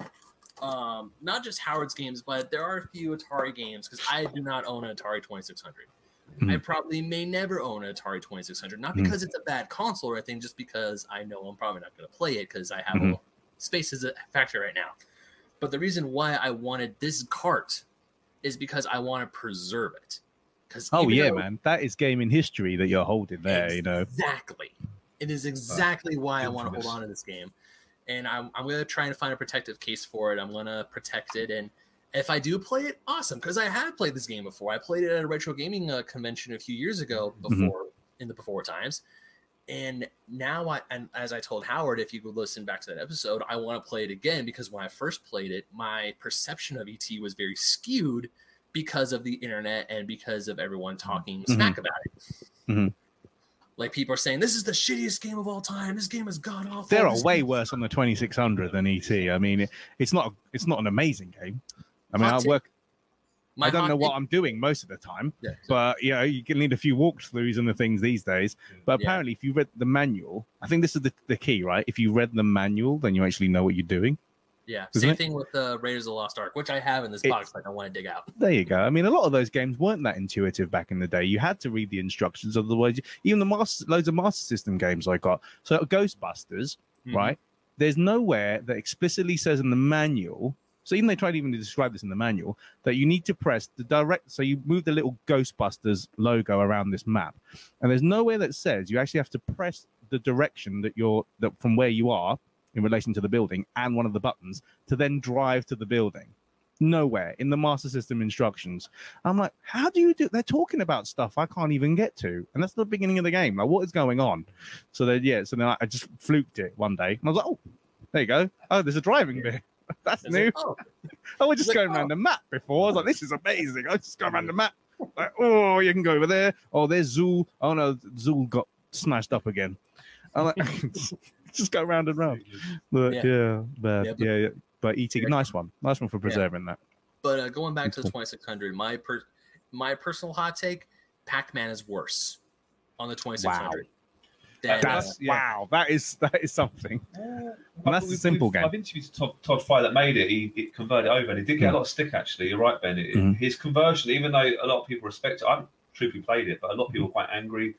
um, not just Howard's games, but there are a few Atari games because I do not own an Atari 2600. I Mhm. probably may never own an Atari 2600, not Mhm. because it's a bad console or anything, just because I know I'm probably not going to play it because I have Mhm. a space is a factor right now. But the reason why I wanted this cart is because I want to preserve it. Because Oh yeah, man, that is gaming history that you're holding there. You know, Exactly. It is exactly why I want to hold on to this game. And I'm, I'm going to try and find a protective case for it. I'm going to protect it. And if I do play it, awesome. Because I have played this game before. I played it at a retro gaming uh, convention a few years ago Mhm. before, in the before times. And now, I, and as I told Howard, if you could listen back to that episode, I want to play it again because when I first played it, my perception of ET was very skewed because of the internet and because of everyone talking Mhm. smack about it. Mhm. Like people are saying, this is the shittiest game of all time. This game is god awful. there are way game- worse on the 2600 than ET. I mean, it, it's not it's not an amazing game. I mean, I work. My I don't know what I'm doing most of the time, Yeah. but you know, you can need a few walkthroughs and the things these days. But Yeah. apparently, if you read the manual, I think this is the, the key, right? If you read the manual, then you actually know what you're doing. Yeah, isn't same it? thing with the Raiders of the Lost Ark, which I have in this box. Like I want to dig out. There you go. I mean, a lot of those games weren't that intuitive back in the day. You had to read the instructions, otherwise, even the master, loads of Master System games I got. So Ghostbusters, Mhm. right? There's nowhere that explicitly says in the manual. So even they tried even to describe this in the manual that you need to press the direct. So you move the little Ghostbusters logo around this map, and there's nowhere that says you actually have to press the direction that you're that from where you are in relation to the building and one of the buttons to then drive to the building. Nowhere in the master system instructions. I'm like, how do you do? They're talking about stuff I can't even get to, and that's the beginning of the game. Like, what is going on? So then, yeah. So then I, I just fluked it one day, and I was like, oh, there you go. Oh, there's a driving bit. That's new. oh, we're just like, going oh. around the map before. I was like, this is amazing. I just go around the map. Like, oh, you can go over there. Oh, there's Zool. Oh no, Zool got smashed up again. I'm like, just go round and round. But Yeah. yeah, but Yeah, yeah, but- yeah. But ET, nice one, nice one for preserving that. but uh, going back to the 2600, my per- my personal hot take: Pac-Man is worse on the 2600. Than, uh, That's yeah. wow. That is that is something. And that's a simple game. I've interviewed Tod, Tod Frye that made it. He, he converted it over, and he did get Mm. a lot of stick. Actually, you're right, Ben. It, Mhm. His conversion, even though a lot of people respect it, I haven't truthfully played it, but a lot of people were quite angry.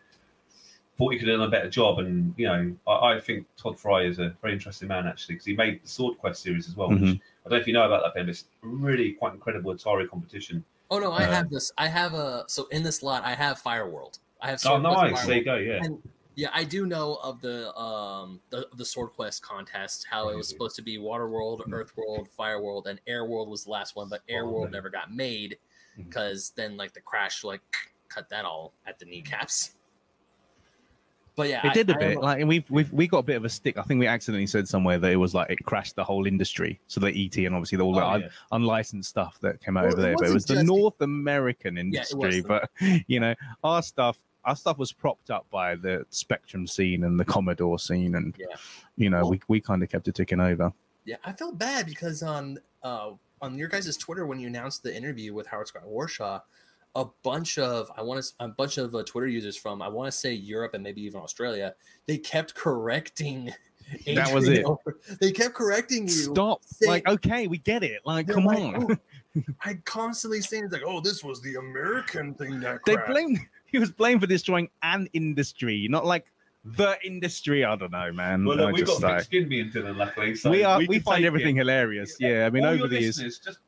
Thought he could have done a better job, and you know, I, I think Tod Frye is a very interesting man actually because he made the Sword Quest series as well. Which, Mhm. I don't know if you know about that, Ben. But it's really quite incredible Atari competition. oh no, I Uh, have this. I have a so in this lot, I have Fireworld. I have. Oh, Sword Quest nice! Fireworld. There you go. Yeah. And yeah, I do know of the um the, the Sword Quest contest, how it was supposed to be Water World, Earth World, Fire World, and Air World was the last one, but Air Oh, World man. never got made because then like the crash like cut that all at the kneecaps. But yeah, It I- did a I bit. Like, and we've we've we got a bit of a stick. I think we accidentally said somewhere that it was like it crashed the whole industry. So the ET and obviously the, all the Oh, un- yeah. unlicensed stuff that came out Well, over there. But it wasn't the North American industry. was. but you know, our stuff our stuff was propped up by the Spectrum scene and the Commodore scene, and Yeah. you know, Well- we we kind of kept it ticking over. Yeah, I felt bad because on uh on your guys' Twitter when you announced the interview with Howard Scott Warshaw, a bunch of I want to a bunch of uh, Twitter users from I want to say Europe and maybe even Australia. They kept correcting. That was it. over- They kept correcting you. Stop. Say- Like, okay, we get it. Like, come like, on. "Oh," I constantly saying it's like, oh, this was the American thing that They crashed." blame. He was blamed for destroying an industry, not like the industry. I don't know, man. Well, I look, we've got like- thick skin, me and Dylan, luckily. So we are. We, can find everything it. hilarious. Yeah, I mean, All over the years. listeners, just har-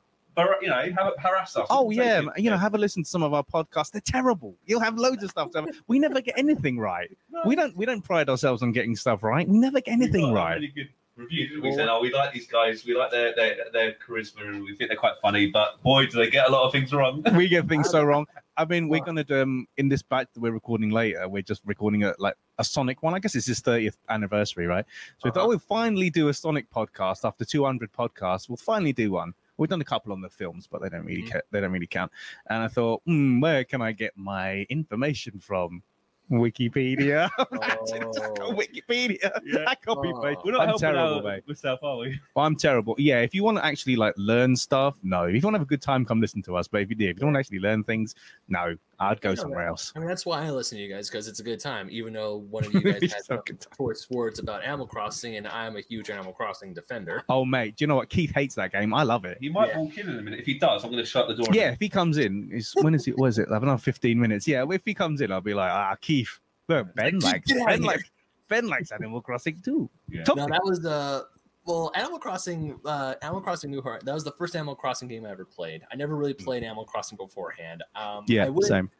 you know, have, harass us. Oh yeah, it. you know, have a listen to some of our podcasts. They're terrible. You'll have loads of stuff. To we never get anything right. No, We don't. We don't pride ourselves on getting stuff right. We never get anything right. Really good review. We said, "Oh, we like these guys. We like their, their their charisma, and we think they're quite funny." But boy, do they get a lot of things wrong. we get things so wrong. I mean, we're gonna do um, in this batch that we're recording later. We're just recording a like a Sonic one. I guess it's his thirtieth anniversary, right? So we thought Uh-huh. oh, we'll finally do a Sonic podcast after two hundred podcasts. We'll finally do one. We've done a couple on the films, but they don't really Mhm. ca- they don't really count. And I thought, hmm, where can I get my information from? Wikipedia. Imagine, just go Oh. Wikipedia. Yeah. I copy Oh. paste. We're not I'm helping terrible, out mate. myself, are we? Well, I'm terrible. Yeah, if you want to actually like learn stuff, no. If you want to have a good time, come listen to us. But if you do, if you don't want to actually learn things, no, I'd go Yeah, somewhere else. I mean, that's why I listen to you guys because it's a good time. Even though one of you guys has so some good choice words about Animal Crossing, and I'm a huge Animal Crossing defender. Oh mate, do you know what? Keith hates that game. I love it. He might Yeah. walk in in a minute. If he does, I'm going to shut the door. Yeah, if he comes in, it's when is it? What is it? I've another 15 minutes. Yeah, if he comes in, I'll be like, ah, Keith. Look, Ben Keith, likes Ben here. likes Ben likes Animal Crossing too. Yeah. No, that was the well, Animal Crossing. Uh, Animal Crossing New Horizons. That was the first Animal Crossing game I ever played. I never really played Animal Crossing beforehand. Um, I yeah, wouldn't- same.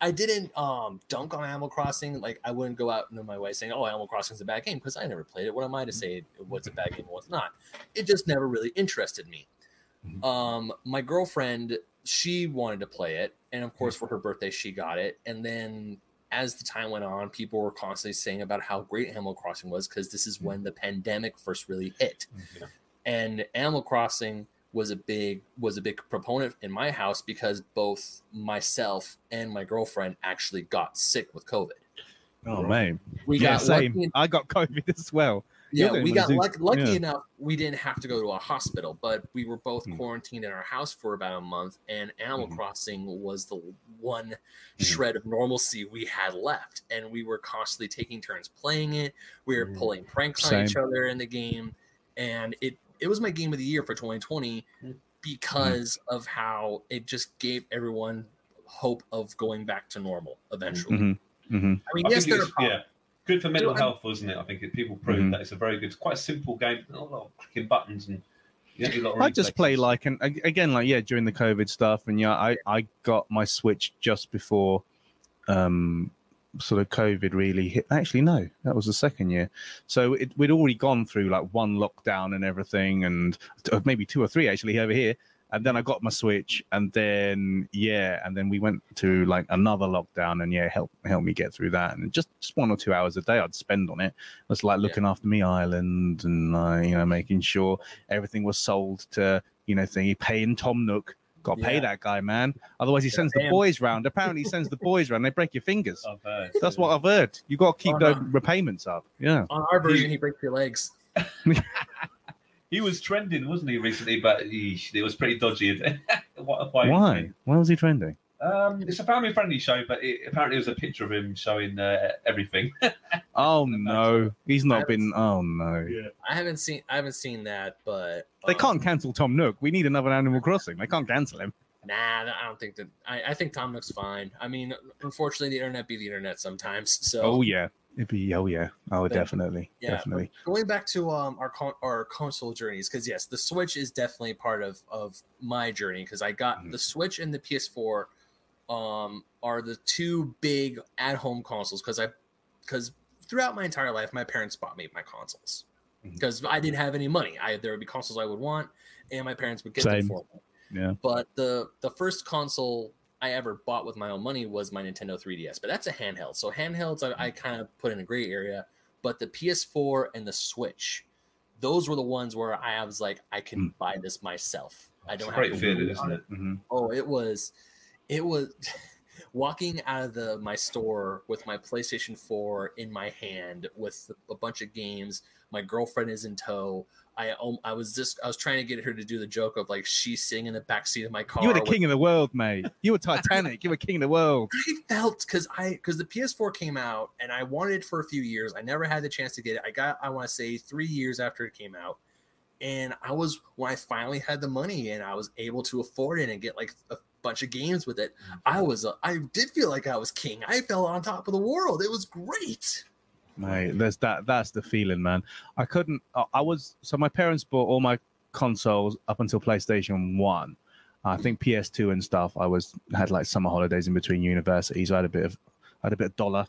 I didn't um dunk on Animal Crossing. Like I wouldn't go out into my way saying, "Oh, Animal Crossing is a bad game," because I never played it. What am I to say what's a bad game and what's not? It just never really interested me. Mhm. Um, my girlfriend, she wanted to play it, and of course, for her birthday, she got it. And then as the time went on, people were constantly saying about how great Animal Crossing was because this is when mm-hmm. the pandemic first really hit mm-hmm, Yeah. and Animal Crossing was a big was a big proponent in my house because both myself and my girlfriend actually got sick with COVID. Oh man, We yeah, got same. lucky, I got COVID as well. Yeah, You're we got one who- lucky, lucky yeah. enough we didn't have to go to a hospital, but we were both Hmm. quarantined in our house for about a month, and Animal Mhm. Crossing was the one Mhm. shred of normalcy we had left, and we were constantly taking turns playing it. We were Mm. pulling pranks on each other in the game, and it it was my game of the year for 2020 Mm. because of how it just gave everyone hope of going back to normal eventually. hmm hmm I mean, I yes, there are problems. yeah, good for mental health, wasn't it? I think it, people proved Mhm. that it's a very good, it's quite a simple game. Not a lot of clicking buttons and you don't need a lot of I just play like and again like yeah during the COVID stuff and yeah I I got my Switch just before um sort of COVID really hit. Actually no, that was the second year. So it, we'd already gone through like one lockdown and everything and maybe two or three actually over here. And then I got my Switch and then yeah and then we went to like another lockdown and yeah help help me get through that and just just one or two hours a day I'd spend on it. It was like Yeah. looking after me island and uh, you know making sure everything was sold to you know thingy paying Tom Nook. Got to pay that guy, man. Otherwise, he sends pay the boys round. Apparently, he sends the boys round. They break your fingers. Heard. That's what I've heard. You got to keep Oh, no. repayments up. Yeah. On our version, he breaks your legs. He was trending, wasn't he, recently? But eesh, it was pretty dodgy. what a fight. Why? Why was he trending? Um, it's a family-friendly show, but it, apparently it was a picture of him showing uh, everything. Oh no, he's not That's- been. Oh no, yeah. I haven't seen I haven't seen that, but they um, can't cancel Tom Nook. We need another Animal Crossing. They can't cancel him. Nah, I don't think that. I, I think Tom Nook's fine. I mean, unfortunately, the internet be the internet sometimes. So Oh yeah, it'd be. Oh yeah. Oh definitely, yeah, definitely. going back to um our con- our console journeys, because yes, the Switch is definitely part of of my journey because I got Mhm. the Switch and the PS4 um are the two big at home consoles because I because throughout my entire life my parents bought me my consoles because I didn't have any money. I there would be consoles I would want, and my parents would get Same. them for me. Yeah. But the the first console I ever bought with my own money was my Nintendo 3DS, but that's a handheld. So handhelds I, I kind of put in a gray area. But the PS4 and the Switch, those were the ones where I was like, I can Mm. buy this myself. I don't great have to isn't on it? hmm Oh, it was, it was walking out of the my store with my PlayStation 4 in my hand with a bunch of games. My girlfriend is in tow. I um, I was just I was trying to get her to do the joke of like she's sitting in the back seat of my car. You were the with- king of the world, mate. You were Titanic. you were king of the world. I felt because I because the PS4 came out and I wanted it for a few years. I never had the chance to get it. I got I want to say three years after it came out, and I was when I finally had the money and I was able to afford it and get like a bunch of games with it. I was uh, I did feel like I was king. I felt on top of the world. It was great. Mate, there's that. That's the feeling, man. I couldn't. I was so my parents bought all my consoles up until PlayStation One. I think PS2 and stuff. I was had like summer holidays in between universities. I had a bit of, I had a bit of dollar.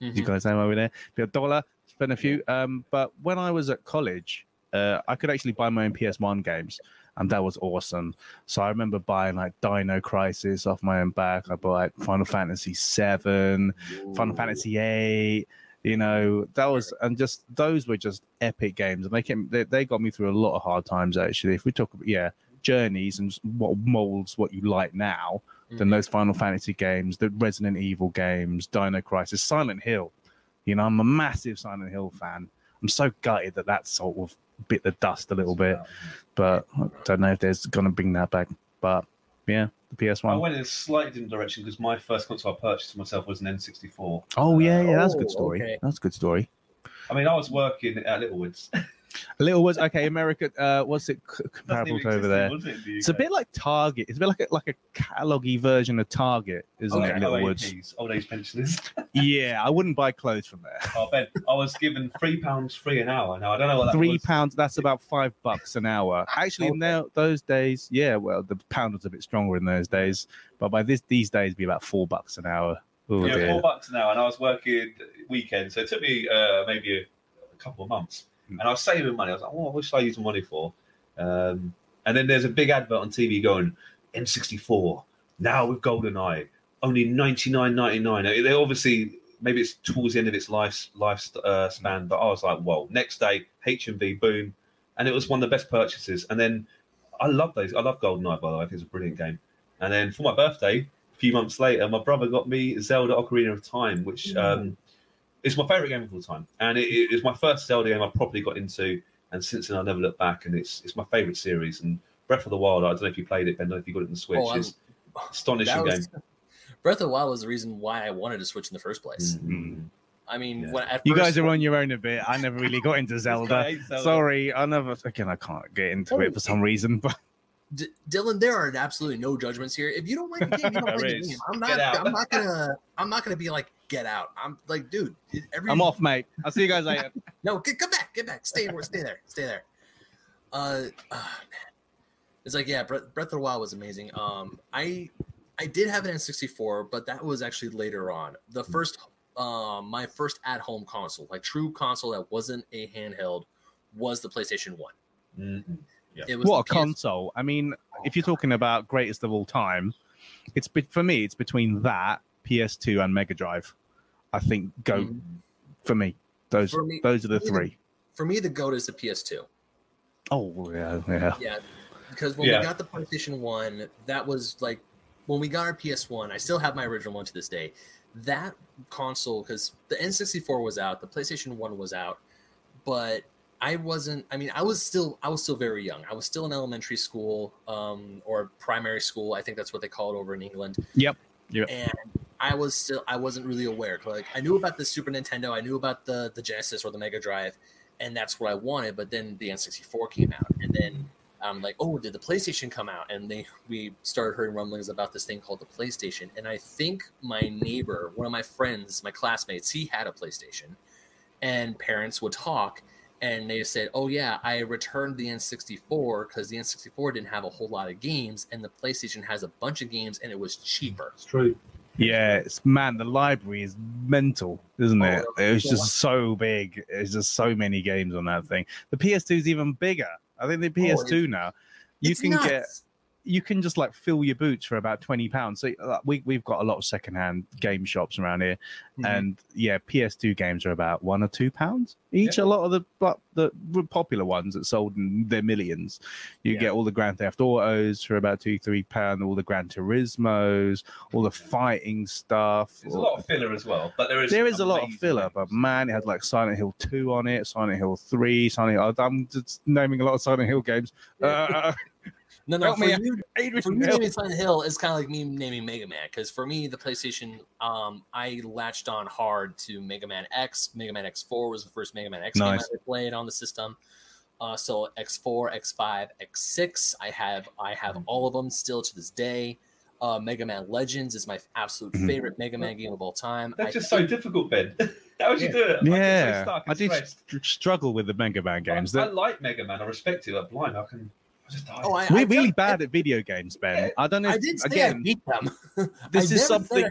You Mhm. guys know over there, bit of dollar. Spent a few. Um, but when I was at college, uh, I could actually buy my own PS1 games, and that was awesome. So I remember buying like Dino Crisis off my own back. I bought like, Final Fantasy Seven. Final Fantasy Eight. You know, that was and just those were just epic games, and they came they, they got me through a lot of hard times. Actually, if we talk about yeah journeys and what molds what you like now, then Mhm. those Final Fantasy games, the Resident Evil games, Dino Crisis, Silent Hill. You know, I'm a massive Silent Hill fan. I'm so gutted that that sort of bit the dust a little bit, but I don't know if there's gonna bring that back. But yeah, the I PS1. I went in a slightly different direction because my first console I purchased for myself was an N64. Oh yeah, yeah, that's a Oh, good story. okay. That's a good story. I mean, I was working at Littlewoods. A little was okay. America, uh, what's it comparable to over there? it, the It's a bit like Target. It's a bit like a, like a catalogy version of Target, isn't Okay, it? Littlewoods. Old age pensioners. Yeah, I wouldn't buy clothes from there. Oh, Ben, I was given three pounds free an hour. Now I don't know what that Three was. pounds. That's about five bucks an hour. Actually, Okay. now those days, yeah. Well, the pound was a bit stronger in those days, but by this these days, it'd be about four bucks an hour. Oh yeah, dear. four bucks an hour, and I was working weekends, so it took me uh, maybe a, a couple of months. Hmm. And I was saving money. I was like, "Oh, what should I use the money for?" Um, and then there's a big advert on TV going, "N64 now with GoldenEye, only ninety nine ninety nine. They obviously maybe it's towards the end of its life life uh, span, but I was like, "Whoa!" Next day, HMV, boom, and it was one of the best purchases. And then I love those. I love GoldenEye by the way. I think it's a brilliant game. And then for my birthday, a few months later, my brother got me Zelda Ocarina of Time, which um, is my favorite game of all time, and it, it was my first Zelda game I properly got into. And since then, I never looked back, and it's it's my favorite series. And Breath of the Wild, I don't know if you played it, Ben. I don't know if you got it on the Switch. Oh, I'm- is astonishing That game. Breath of the Wild was the reason why I wanted to switch in the first place. Mm. I mean, Yeah. when at You first, guys are on your own a bit. I never really got into Zelda. Zelda. Sorry, I never. Again, I can't get into it for some reason. But D- Dylan, there are absolutely no judgments here. If you don't like the game, you don't like the game. I'm not. I'm not gonna. I'm not gonna be like get out. I'm like, dude. Every, I'm off, mate. I'll see you guys later. No, get, come back. Get back. Stay. Stay there. Stay there. Uh, man. It's like yeah, Breath, Breath of the Wild was amazing. Um, I I did have an N64, but that was actually later on. The first, um, my first at-home console, like true console that wasn't a handheld, was the PlayStation One. Mhm. It was what a PS console! I mean, if you're talking about greatest of all time, it's be- for me. It's between that PS2 and Mega Drive. I think go Mhm. for me. Those For me- those are the for me, the- three. For me, the goat is the PS2. Oh yeah, yeah. Yeah, because when Yeah. we got the PlayStation One, that was like when we got our PS One. I still have my original one to this day. That console, because the N64 was out, the PlayStation One was out, but I wasn't. I mean, I was still, I was still very young. I was still in elementary school, um, or primary school. I think that's what they call it over in England. Yep. Yep. And I was still, I wasn't really aware. Like, I knew about the Super Nintendo, I knew about the the Genesis or the Mega Drive, and that's what I wanted. But then the N64 came out, and then I'm like, oh, did the PlayStation come out? And they we started hearing rumblings about this thing called the PlayStation. And I think my neighbor, one of my friends, my classmates, he had a PlayStation, and parents would talk. And they said, "Oh yeah, I returned the N64 because the N64 didn't have a whole lot of games, and the PlayStation has a bunch of games, and it was cheaper." It's true. Yeah, it's man, the library is mental, isn't Oh, it? It was just so big. It's just so many games on that thing. The PS2 is even bigger. I think the PS2 now, you It's can get nuts. You can just like fill your boots for about twenty pounds. So uh, we we've got a lot of secondhand game shops around here, Mhm. and yeah, PS2 games are about one or two pounds each. Yeah. A lot of the but the popular ones that sold in their millions, you Yeah. get all the Grand Theft Autos for about two three pound, all the Gran Turismos, all the fighting stuff. There's a lot of filler as well, but there is There is a lot of filler, but man, it had like Silent Hill 2 on it, Silent Hill 3, Silent Hill. I'm just naming a lot of Silent Hill games. Uh, No, no, help for me, you, Adrian, for me, naming Silent Hill is kind of like me naming Mega Man because for me, the PlayStation, um, I latched on hard to Mega Man X. Mega Man X4 was the first Mega Man X game I played on the system. Uh, so X4, X5, X6, I have I have all of them still to this day. Uh, Mega Man Legends is my absolute Mhm. favorite Mega Man game of all time. They're I just think- so difficult, Ben. How would you do it? I get so Yeah, stuck I and did stressed. str- struggle with the Mega Man games. I, I like Mega Man. I respect it. I'm blind. I can. I just die. Oh, I, We're I really just- bad at video games, Ben. I don't know. I If, did say I again, beat them. this I is never said something.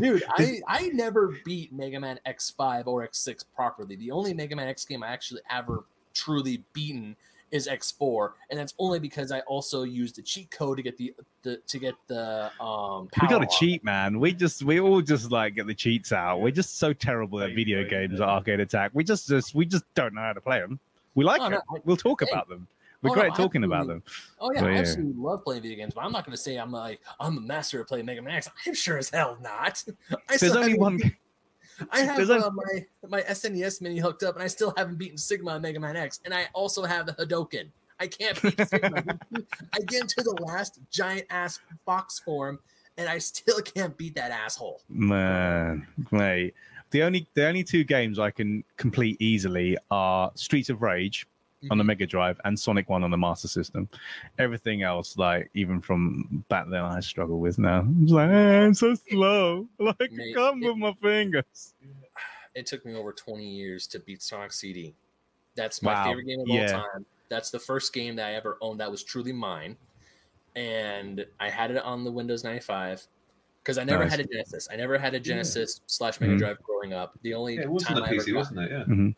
Dude, I, I never beat Mega Man X5 or X6 properly. The only Mega Man X game I actually ever truly beaten is X4, and that's only because I also used the cheat code to get the, the to get the um. We got power to up. cheat, man. We just we all just like get the cheats out. We're just so terrible at video games at Arcade Attack. We just just we just don't know how to play them. We like Oh, no, it. I- We'll talk hey. about them. We're Oh, no, great talking about them. Oh yeah, But I yeah. absolutely love playing video games, but I'm not going to say I'm like I'm a master at playing Mega Man X. I'm sure as hell not. I There's only one. I have uh, my my SNES mini hooked up, and I still haven't beaten Sigma on Mega Man X, and I also have the Hadoken. I can't beat Sigma. I get into the last giant ass box form, and I still can't beat that asshole. Man, mate. The only the only two games I can complete easily are Streets of Rage on Mm-hmm. the Mega Drive and Sonic One on the Master System. Everything else, like even from back then, I struggle with now. I'm just like, eh, I'm so slow. Like I Mate, can't it- move my fingers. It took me over 20 years to beat Sonic CD. That's my Wow, favorite game of yeah. all time. That's the first game that I ever owned that was truly mine. And I had it on the Windows 95 because I never Nice. had a Genesis. I never had a Genesis slash Mega Mhm. Drive growing up. The only Yeah, it wasn't time a I ever PC, got- wasn't it? Yeah. Mhm.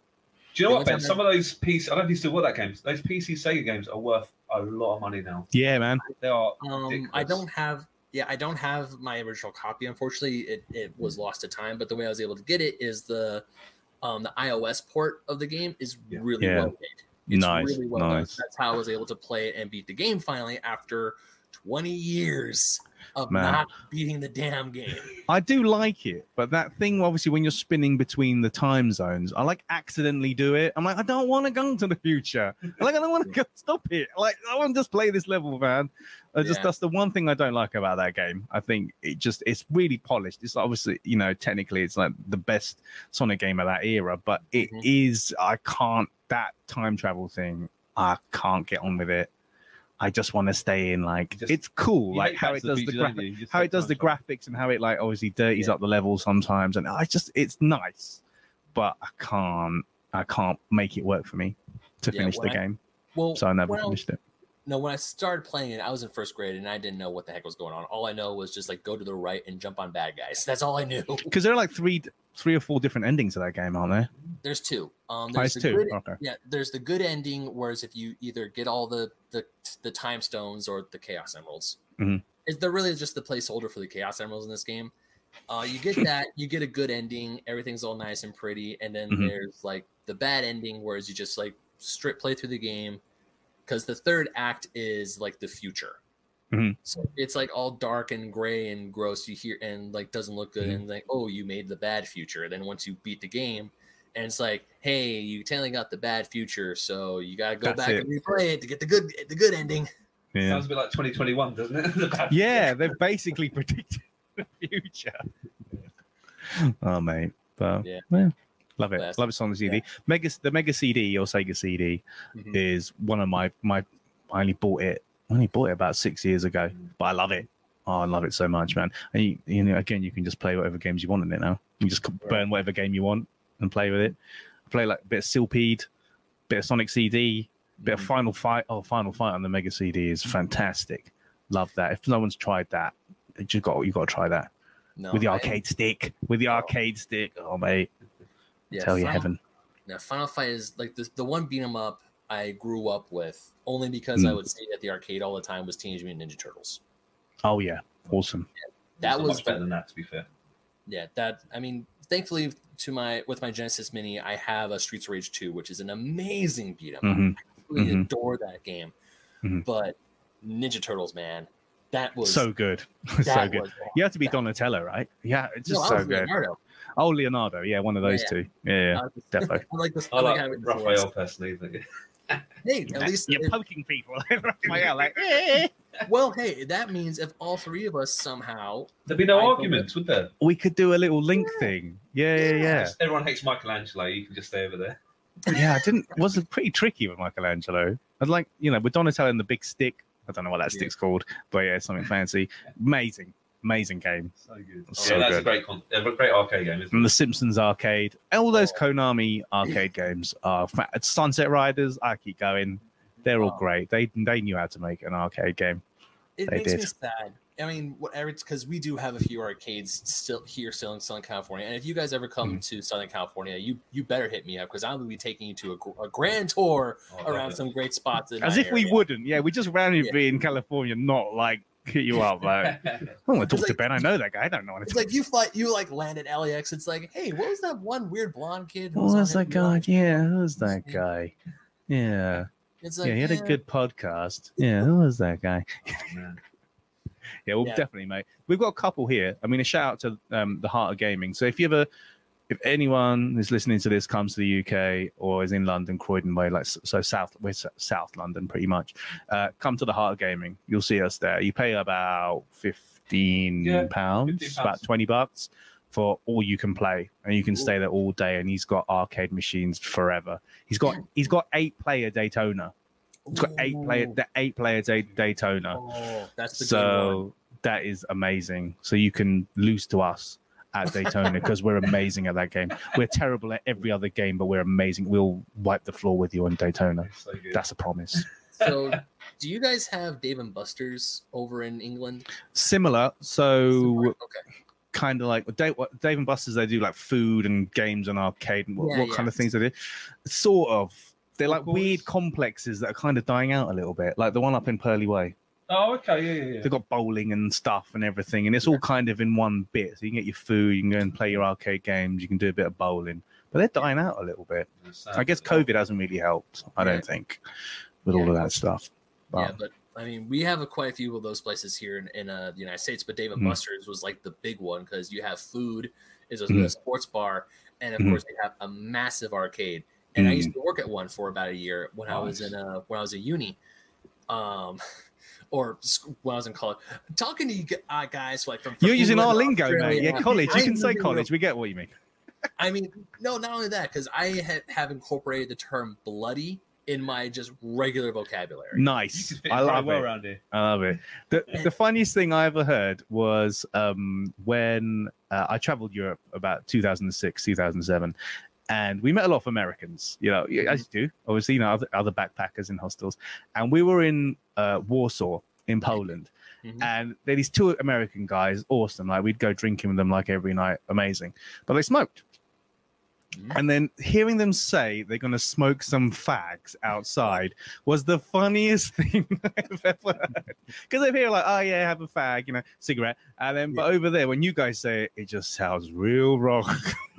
Do you know what, Ben? Some of those PC, I don't know if you still got that games. Those PC Sega games are worth a lot of money now. Yeah, man. They are. Um, I don't have. Yeah, I don't have my original copy. Unfortunately, it, it was lost to time. But the way I was able to get it is the um, the iOS port of the game is Yeah. really Yeah. well made. It's Nice, really well done. nice. That's how I was able to play it and beat the game finally after 20 years of Man. not beating the damn game. I do like it, but that thing, obviously, when you're spinning between the time zones, I like accidentally do it. I'm like, I don't want to go to the future. Like, I don't want to go. Stop it. Like, I want to just play this level, man. I just Yeah. that's the one thing I don't like about that game. I think it just it's really polished. It's obviously, you know, technically it's like the best Sonic game of that era, but it Mhm. is. I can't that time travel thing. I can't get on with it. I just want to stay in like Just- it's cool, like how it does the Future, graphic don't you? You just how it does the graphics and how it like obviously dirties Yeah. up the levels sometimes and i just it's nice but i can't i can't make it work for me to Yeah, finish the when I- game Well, so i never was- finished it No, when I started playing it, I was in first grade and I didn't know what the heck was going on. All I know was just like go to the right and jump on bad guys. That's all I knew. because there are like three three or four different endings to that game aren't there There's two. Um, there's the two good, okay yeah, there's the good ending, whereas if you either get all the the, the time stones or the chaos emeralds, Mhm. it's, they're really just the placeholder for the chaos emeralds in this game. Uh, you get that, you get a good ending, everything's all nice and pretty, and then Mhm. there's like the bad ending, whereas you just like strip play through the game, because the third act is like the future. Mhm. So it's like all dark and gray and gross. You hear and like doesn't look good, Mhm. and like oh, you made the bad future. Then once you beat the game, and it's like, hey, you technically got the bad future, so you got to go That's back it. and replay it to get the good the good ending. yeah Sounds a bit like 2021, doesn't it? The bad- yeah they've basically predicted the future oh mate but Yeah. yeah, love it love it on the cd mega the mega cd or sega cd Mhm. is one of my my I only bought it I only bought it about six years ago, but I love it. Oh, I love it so much, man. And you, you know, again, you can just play whatever games you want in it now. You just burn whatever game you want and play with it. Play like a bit of Silpheed, bit of Sonic CD, bit of Mhm. Final Fight. Oh, Final Fight on the Mega CD is fantastic. Love that. If no one's tried that, you got you got to try that No, with the arcade stick. With the arcade stick, oh mate, yeah, tell you Final- heaven. Now, Final Fight is like the the one beat 'em up I grew up with only because I Mm. would see it at the arcade all the time was Teenage Mutant Ninja Turtles. Oh yeah, awesome. That It's was much better than that, to be fair. yeah that i mean thankfully to my with my genesis mini i have a streets of rage 2 which is an amazing beat 'em up. Mhm. i really Mhm. adore that game Mhm. but ninja turtles man that was So good, so good. was- You have to be that- Donatello, right? Yeah, it's just I so good. Leonardo. Oh, Leonardo, yeah, one of those Yeah. two. Yeah, yeah. I defo. I like this. I like having the Raphael swords. personally. But Hey, at least you're if- poking people. Raphael, like, eh. well, hey, that means if all three of us somehow there'd be no I arguments, would there? we could do a little link thing. Yeah, yeah, yeah. Just- Everyone hates Michelangelo. You can just stay over there. yeah, I didn't. Was it pretty tricky with Michelangelo? I'd like, you know, with Donatello and the big stick. I don't know what that Yeah. stick's called, but yeah, something fancy. Amazing, amazing game. So good. So yeah, that's good. a great, con- a great arcade game, isn't And it? the Simpsons arcade, and all those Oh. Konami arcade games are fa- Sunset Riders. I keep going. They're all Oh. great. They they knew how to make an arcade game. it They makes me sad. I mean, whatever, because we do have a few arcades still here, still in Southern California. And if you guys ever come Mhm. to Southern California, you you better hit me up because I'm gonna be taking you to a, a grand tour Oh, around some great spots. In As my if we wouldn't. Yeah, we just randomly Yeah. be in California, not like hit you out Like, I want to talk to Ben. I know that guy. I don't know It's like you fly, you like land at LAX. It's like, hey, what was that one weird blonde kid? who What on was that guy? Yeah, who was that guy? Yeah, It's like, yeah, he had a eh, good podcast. Yeah, who was that guy? Yeah, well, Yeah. definitely, mate. We've got a couple here. I mean, a shout out to um, the Heart of Gaming. So if you ever, if anyone who's listening to this comes to the UK or is in London, Croydon way, like so South, we're South London pretty much, uh, come to the Heart of Gaming. You'll see us there. You pay about fifteen Yeah, pounds, about twenty bucks for all you can play, and you can stay there all day. And he's got arcade machines forever. He's got he's got eight player Daytona. He's got eight player the eight player Day- Daytona Oh, that's the good one. so that is amazing. So you can lose to us at Daytona because we're amazing at that game. We're terrible at every other game, but we're amazing. We'll wipe the floor with you on Daytona. So. That's a promise. So, do you guys have Dave and Buster's over in England? Similar. So okay, kind of like Dave, Dave and Buster's, they do like food and games and arcade and what, Yeah, what yeah. kind of things they do. Sort of. They're like course. weird complexes that are kind of dying out a little bit, like the one up in Purley Way. Oh, okay. Yeah, yeah, yeah. They've got bowling and stuff and everything, and it's all kind of in one bit. So you can get your food, you can go and play your arcade games, you can do a bit of bowling, but they're dying out a little bit. I guess COVID hasn't really helped. I don't think with all of that stuff. yeah, But but I mean, we have a, quite a few of those places here in, in uh, the United States. But David Mhm. Buster's was like the big one because you have food, is a, Mhm. a sports bar, and of Mhm. course they have a massive arcade. And I used Mhm. to work at one for about a year when I was in uh, when I was at uni, um, or when I was in college. Talking to you uh, guys like from, from you're using England, our lingo, mate. Yeah, college. You I can say college. We get what you mean. I mean, no, not only that, because I have, have incorporated the term bloody in my just regular vocabulary. Nice. I love well it. around here. I love it. The, the funniest thing I ever heard was um, when uh, I traveled Europe about 2006, 2007, and we met a lot of Americans, you know, as you do, obviously, you know, other, other backpackers in hostels. And we were in uh, Warsaw in Poland, Mhm. and they're these two American guys, awesome. Like, we'd go drinking with them like every night, amazing. But they smoked. And then hearing them say they're going to smoke some fags outside was the funniest thing I've ever heard. Because they're here like, oh yeah, have a fag, you know, cigarette. And then, but over there, when you guys say it, it just sounds real wrong.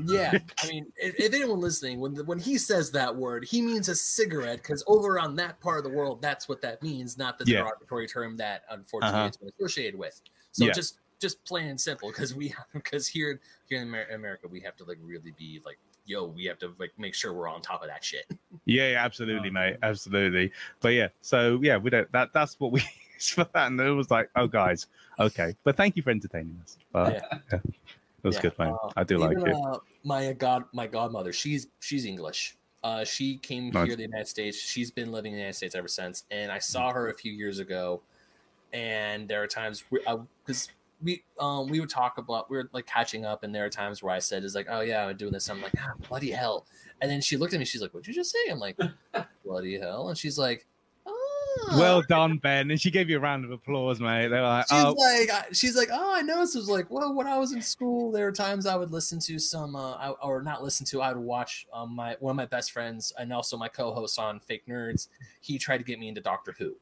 Yeah, I mean, if, if anyone listening, when when he says that word, he means a cigarette because over on that part of the world, that's what that means, not the Yeah. derogatory term that unfortunately Uh-huh. it's been associated with. So Yeah. just just plain and simple, because we because here here in America, we have to like really be like, yo, we have to like make sure we're on top of that shit. yeah, yeah, absolutely, Oh, mate, absolutely. But yeah, so yeah, we don't. That that's what we use for that, and it was like, oh guys, okay. But thank you for entertaining us. But Yeah. yeah, it was Yeah, good, man. uh, I do like Even, it. Uh, my god, my godmother, she's she's English. Uh, she came Nice. here to the United States. She's been living in the United States ever since. And I Mm. saw her a few years ago. And there are times because we um we would talk about we were like catching up, and there are times where I said is like, oh yeah, I'm doing this. I'm like, ah, bloody hell. And then she looked at me. She's like, what'd you just say? I'm like, bloody hell. And she's like, Oh. Well done, Ben. And she gave you a round of applause, mate. They're like, She's oh, like, I- she's like, oh, I know It was like, well, when I was in school, there were times I would listen to some, uh, I, or not listen to. I would watch um, my one of my best friends and also my co-host on Fake Nerds. He tried to get me into Doctor Who,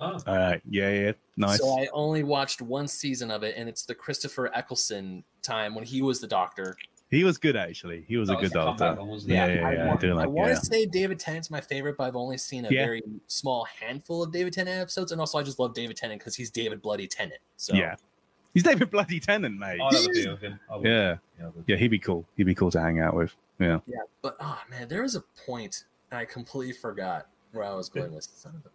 Oh, all right, yeah, yeah, nice. so I only watched one season of it, and it's the Christopher Eccleston time when he was the Doctor. he was good, actually. He was a good the doctor. one, wasn't? Yeah, yeah, I yeah. I want, do like, want yeah. to say David Tennant's my favorite, but I've only seen a Yeah. very small handful of David Tennant episodes, and also I just love David Tennant because he's David Bloody Tennant. So Yeah. He's David Bloody Tennant, mate. I'll have a beer with him. I will. Yeah, Yeah, yeah, he'd be cool. He'd be cool to hang out with. Yeah. Yeah, but oh man, there was a point and I completely forgot where I was going with. Son of a-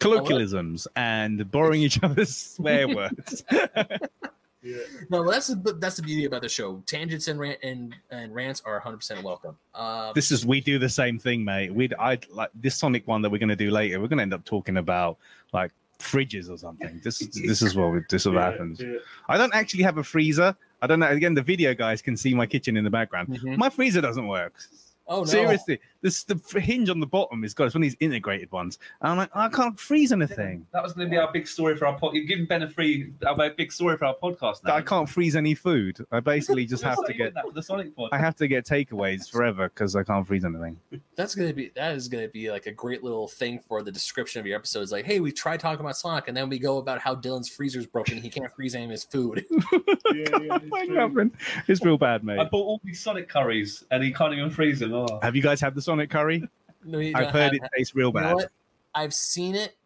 Colloquialisms and borrowing each other's swear words. No, well, that's the that's the beauty about the show. Tangents and rant and, and rants are 100 percent welcome. Uh, this is we do the same thing, mate. We'd I like this Sonic one that we're gonna do later. We're gonna end up talking about like fridges or something. This is this is what we, this Yeah, happens. yeah. I don't actually have a freezer. I don't know. Again, the video guys can see my kitchen in the background. mhm. My freezer doesn't work. Oh no, Seriously, this the hinge on the bottom is got it's one of these integrated ones. And I'm like, I can't freeze anything. That was going to be our big story for our pod. You're giving Ben a free, our big story for our podcast now. I can't freeze any food. I basically just have to get that for the Sonic pod. I have to get takeaways forever because I can't freeze anything. that's gonna be that is gonna be like a great little thing for the description of your episodes. Like, hey, we tried talking about Sonic, and then we go about how Dylan's freezer's broken. He can't freeze any of his food. yeah, yeah, it's Like true. nothing. It's real bad, mate. I bought all these Sonic curries and he can't even freeze them. Oh. Have you guys had the Sonic curry? No, you I've heard have- it tastes real You know bad. I've seen it,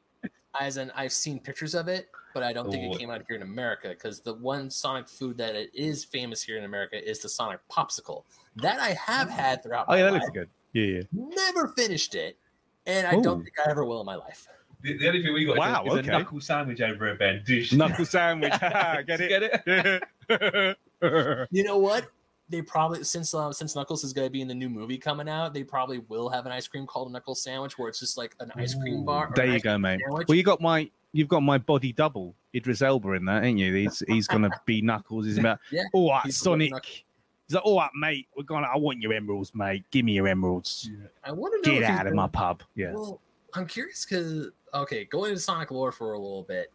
as in I've seen pictures of it, but I don't think Oh. it came out here in America because the one Sonic food that it is famous here in America is the Sonic popsicle that I have oh. had throughout. Oh my yeah, that life. looks good. Yeah, yeah. Never finished it, and I don't think I ever will in my life. The, the only thing we got Wow, is, a, is okay. a knuckle sandwich over here, Ben. Dish. Knuckle sandwich. Get it? Get it? You know what? They probably since uh, since Knuckles is going to be in the new movie coming out, they probably will have an ice cream called a Knuckles sandwich, where it's just like an ice cream bar. or there you go, mate. sandwich. Well, you got my you've got my body double, Idris Elba in that, ain't you? He's he's gonna be Knuckles. He's about Yeah, all right, he's Sonic. Knuck- He's like, all right, mate. We're gonna. I want your emeralds, mate. Give me your emeralds. I want to know Get out of gonna- my pub. Yeah. Well, I'm curious because okay, going into Sonic lore for a little bit,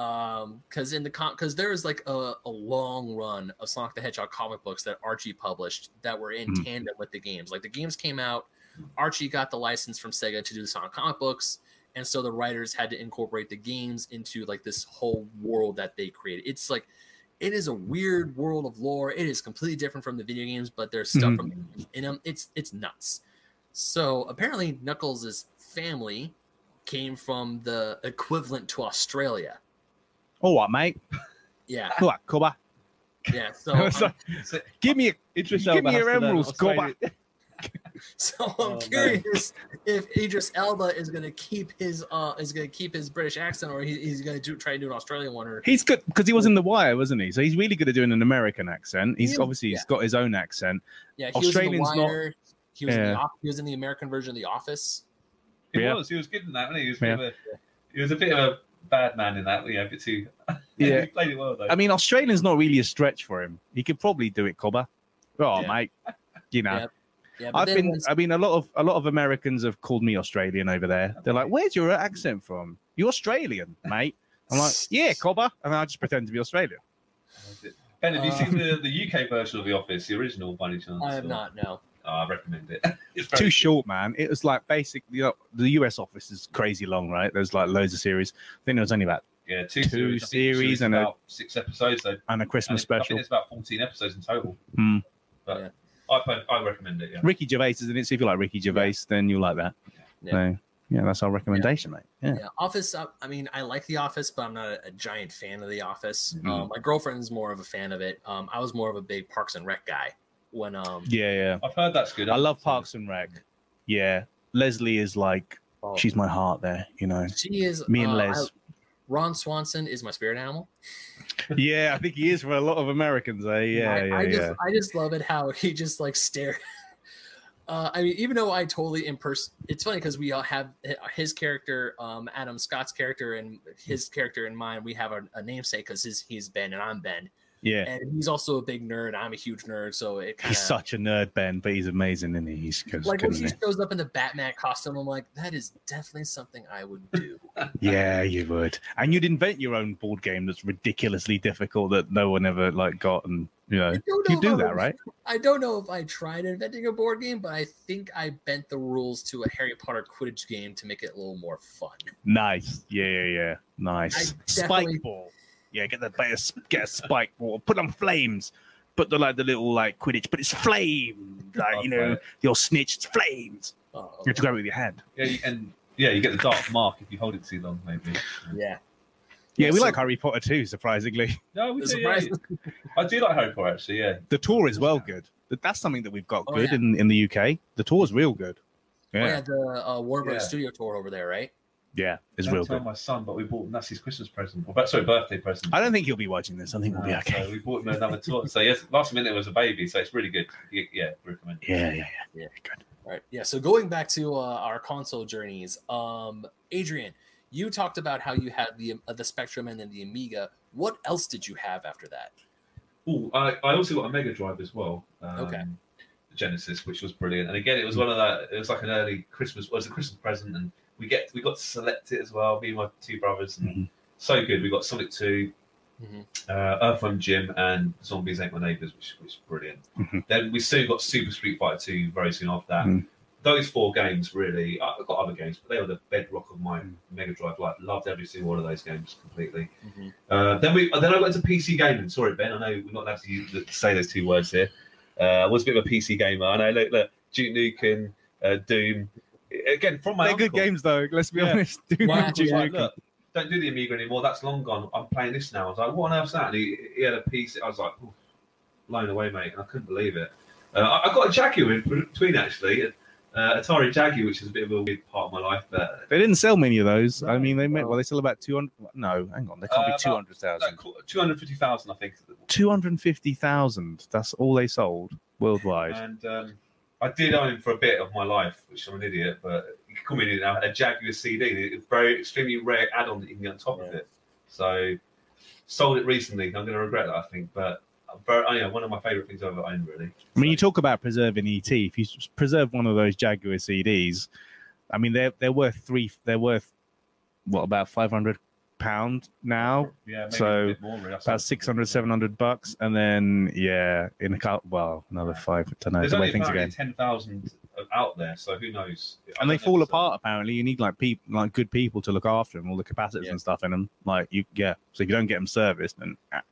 um, because in the con, because there is like a, a long run of Sonic the Hedgehog comic books that Archie published that were in Mhm. tandem with the games. Like the games came out, Archie got the license from Sega to do the Sonic comic books, and so the writers had to incorporate the games into like this whole world that they created. It's like it is a weird world of lore. It is completely different from the video games, but there's stuff Mhm. from the in them. It's it's nuts. So apparently, Knuckles' family came from the equivalent to Australia. All right, mate. Yeah, All right, Cobba. yeah. So, So, I'm, So, give me, Idris give me your emeralds, Cobba. Australian- so I'm Oh, man. curious if Idris Elba is going to keep his uh is going to keep his British accent, or he, he's going to do, try to do an Australian one. Or He's good because he was in The Wire, wasn't he? So he's really good at doing an American accent. He's Yeah. obviously he's got his own accent. yeah, he was in the Australians not- Wire. He was in the he was in the American version of The Office. He Yeah. was. He was good in that, wasn't he? He was, a bit a, he was a bit of a bad man in that. Yeah, a bit too. Yeah. he played it well though. I mean, Australian's not really a stretch for him. He could probably do it, Cobba. Oh, Yeah. mate. You know, Yeah, Yeah, I've been. once- I mean, a lot of a lot of Americans have called me Australian over there. They're like, "Where's your accent from? You're Australian, mate?" I'm like, "Yeah, Cobba," and I just pretend to be Australian. Ben, have you Uh, seen the, the UK version of The Office, the original, by any chance? I have or- not. No. Oh, I recommend it. It's very Too good. short, man. It was like basically, you know, the US office is crazy long, right? There's like loads of series. I think there was only about Yeah, two, Two series, series it's and a- about six episodes. Though. and a And Christmas it- I think special. it's about fourteen episodes in total. Hmm. But Yeah. I, I recommend it. Yeah. Ricky Gervais is in it. So if you like Ricky Gervais, then you'll like that. Yeah. So, yeah, that's our recommendation, mate. Yeah. Yeah, Office. uh, I mean, I like The Office, but I'm not a, a giant fan of The Office. Mhm. Um, my girlfriend's more of a fan of it. Um, I was more of a big Parks and Rec guy when um. Yeah, yeah. I've heard that's good. I love Parks and Rec. Yeah. Leslie is like, oh, she's my heart there, you know. she is Me and uh, Les. I- Ron Swanson is my spirit animal. yeah, I think he is for a lot of Americans, eh? Yeah, I, yeah, I just yeah. I just love it how he just like stare. Uh, I mean, even though I totally imperson, it's funny because we all have his character, um, Adam Scott's character, and his character in mind. We have a, a namesake because he's Ben and I'm Ben. Yeah. and he's also a big nerd. I'm a huge nerd, so it kind He's such a nerd, Ben, but he's amazing, isn't he? He's good, like when he he? shows up in the Batman costume. I'm like, that is definitely something I would do. Yeah, you would. And you'd invent your own board game that's ridiculously difficult that no one ever like got, and you know, you do I that, right? I don't know if I tried inventing a board game, but I think I bent the rules to a Harry Potter Quidditch game to make it a little more fun. Nice. Yeah, yeah, yeah. Nice. Spike ball. Yeah, get the get a, get a spike ball. Put on flames. Put the like the little like Quidditch, but it's flames. Like you know, Okay. your snitch, it's flames. Uh, You have to grab it with your hand. Yeah, you, and yeah, you get the dark mark if you hold it too long, maybe. yeah. Yeah, we so- like Harry Potter too. Surprisingly, No, we The do. Yeah. surprise- I do like Harry Potter actually. Yeah, the tour is well good. That's something that we've got Oh, good yeah. in in the UK. The tour is real good. Oh, Yeah, yeah, the uh, Warner Yeah. Studio tour over there, right? Yeah, it's Don't real tell good. my son, but we bought him that's his Christmas present. Or, sorry, birthday present. I don't think he'll be watching this. I think we'll be Uh, okay. So we bought him another toy. So yes, last minute it was a baby, so it's really good. Yeah, yeah recommend. Yeah, yeah, Yeah. Good. All right. Yeah. So going back to uh, our console journeys, um, Adrian, you talked about how you had the uh, the Spectrum and then the Amiga. What else did you have after that? Oh, I, I also got a Mega Drive as well. Um, Okay. Genesis, which was brilliant, and again, it was one of that. It was like an early Christmas. Well, it was a Christmas present, and we get we got to select it as well. Me and my two brothers, and Mhm. so good. We got Sonic 2 Mhm. uh, Earthworm Jim, and Zombies Ate My Neighbors, which was brilliant. Mhm. Then we soon got Super Street Fighter 2 very soon after that. Mhm. Those four games really. I- I've got other games, but they were the bedrock of my Mm. Mega Drive life. Loved every single one of those games completely. Mhm. Uh, then we then I got into PC gaming. Sorry, Ben, I know we're not allowed to, use, say those two words here. Uh, I was a bit of a PC gamer. I know. Look, look Duke Nukem, uh, Doom. Again, from my They're good games though. Let's be Yeah. honest. Doom Wow. and I was Duke like, look, don't do the Amiga anymore. That's long gone. I'm playing this now. I was like, what on earth's that? And he, he had a piece. I was like, "Ooh, blown away, mate. And I couldn't believe it. Uh, I, I got a Jaguar in between actually. Uh, Atari Jaguar, which is a bit of a weird part of my life. But They didn't sell many of those. I mean, they made well-. They sell about two hundred. No, hang on. They can't Uh, be two hundred thousand. two hundred fifty thousand, I think. Two hundred fifty thousand. That's all they sold worldwide. And um, I did own him for a bit of my life, which I'm an idiot, but you can call me an idiot now, a Jaguar CD. It's very extremely rare add-on that you can get on top of it. So sold it recently. I'm going to regret that, I think. But very, oh, yeah, one of my favourite things I've ever owned, really. I mean, you talk about preserving ET. If you preserve one of those Jaguar CDs, I mean, they're they're worth three. They're worth what about five hundred pound now? yeah, maybe so a bit more, really. About it 600, 700 bucks, and then yeah, in a couple, well, another five. I don't know There's the way only things are going. 10,000 out there, so who knows? I And they don't know fall if it's um, apart. Apparently, you need like people, like good people to look after them, all the capacitors Yeah. and stuff in them. Like you, yeah. So if you don't get them serviced, then ah,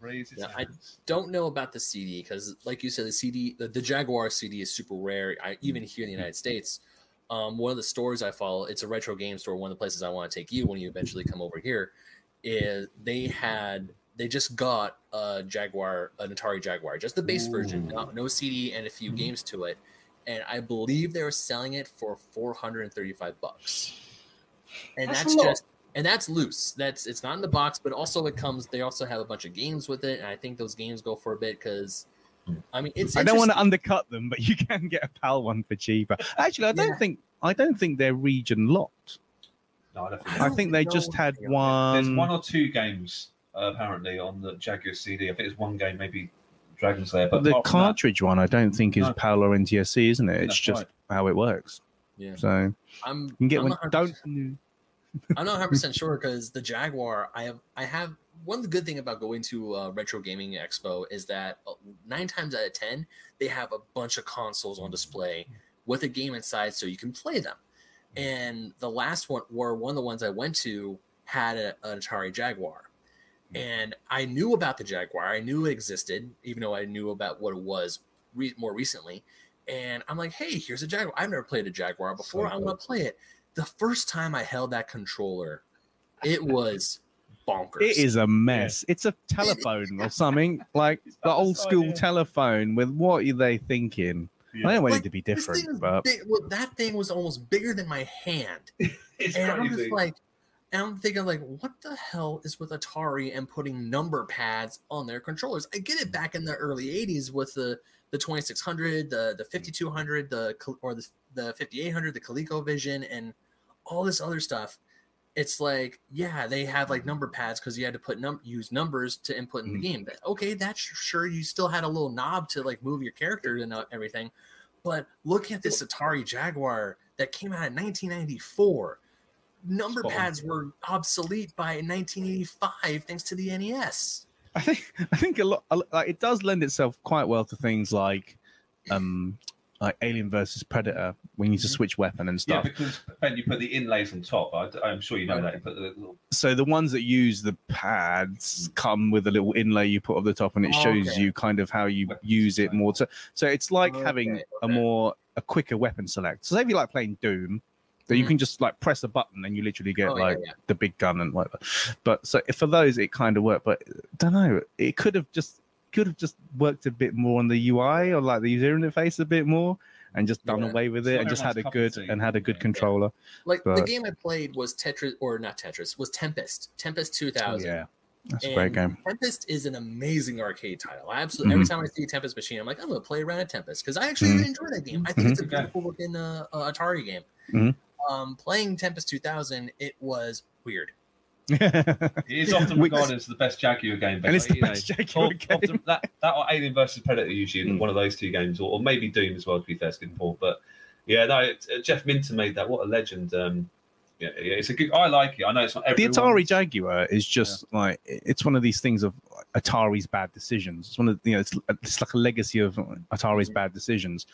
Crazy Yeah, I- Don't know about the CD because, like you said, the CD, the, the Jaguar CD is super rare. I even mm. here in the United mm. States. Um, one of the stores I follow, it's a retro game store. One of the places I want to take you when you eventually come over here, is they had they just got a Jaguar, an Atari Jaguar, just the base version, Ooh. no, no CD and a few Mhm. games to it, and I believe they were selling it for four hundred and thirty-five bucks. And That's that's, just and that's loose. That's it's not in the box, but also it comes. They also have a bunch of games with it, and I think those games go for a bit because, I mean, it's. I don't want to undercut them, but you can get a PAL one for cheaper. Actually, I don't Yeah. think I don't think they're region locked. No, I don't think I I don't think they just had one. There's one. one or two games uh, apparently on the Jaguar CD. I think it's one game, maybe Dragon's Lair, but the apart from that- cartridge one, I don't think is No. PAL or NTSC, isn't it? It's That's just right. how it works. Yeah, So I'm. you can get I'm one. not Don't. I'm not 100 percent sure because the Jaguar. I have. I have one of the good thing about going to uh, Retro Gaming Expo is that uh, nine times out of ten they have a bunch of consoles on display with a game inside, so you can play them. And the last one, or one of the ones I went to, had a, an Atari Jaguar. And I knew about the Jaguar. I knew it existed, even though I knew about what it was re- more recently. And I'm like, hey, here's a Jaguar. I've never played a Jaguar before. So I want to play it. The first time I held that controller, it was bonkers. It is a mess. It's a telephone or something like the old school yeah. telephone. With what are they thinking? Yeah. I don't want Like, it to be This thing different, but big- well, that thing was almost bigger than my hand. It's and I'm just like, and I'm thinking like, what the hell is with Atari and putting number pads on their controllers? I get it back in the early '80s with the the 2600, the the 5200, the or the the 5800, the ColecoVision, and all this other stuff. It's like yeah they have like number pads because you had to put num use numbers to input in the Mhm. game But, okay that's sure you still had a little knob to like move your character and uh, everything but look at this atari jaguar that came out in 1994 number pads were obsolete by 1985 thanks to the nes I think I think a lot a lot- like it does lend itself quite well to things like um like Alien versus Predator when you need to switch weapon and stuff. Yeah, because Ben, you put the inlays on top. I, am sure you know that. You put the little so the ones that use the pads come with a little inlay you put on the top and it Oh, shows okay. you kind of how you Weapon use it more to so it's like Okay, having a more a quicker weapon select so say if you like playing doom then you Mhm. can just like press a button and you literally get Oh, like yeah. the big gun and whatever but so for those it kind of worked but don't know it could have just could have just worked a bit more on the ui or like the user interface a bit more and just done Yeah. away with it not and just had a good of and had a good Yeah. controller like the game i played was tetris or not tetris was tempest tempest 2000 yeah that's a great game Tempest is an amazing arcade title. I absolutely every Mhm. time I see a Tempest machine, I'm like, I'm gonna play around at Tempest because I actually Mhm. enjoy that game. I think it's a beautiful looking uh, uh, Atari game. Mhm. Um, playing Tempest 2000, it was weird. It is often regarded as the best Jaguar game, and it's the you know, best Jaguar game. the- that that or Alien versus Predator usually Mm. one of those two games, or, or maybe Doom as well. To be fair, good Paul. But yeah, no, it, uh, Jeff Minter made that. What a legend! Um, yeah, yeah, it's a good. I like it. I know it's not everyone. the. Atari Jaguar is just like it's one of these things of Atari's bad decisions. It's one of you know it's, it's like a legacy of Atari's bad decisions.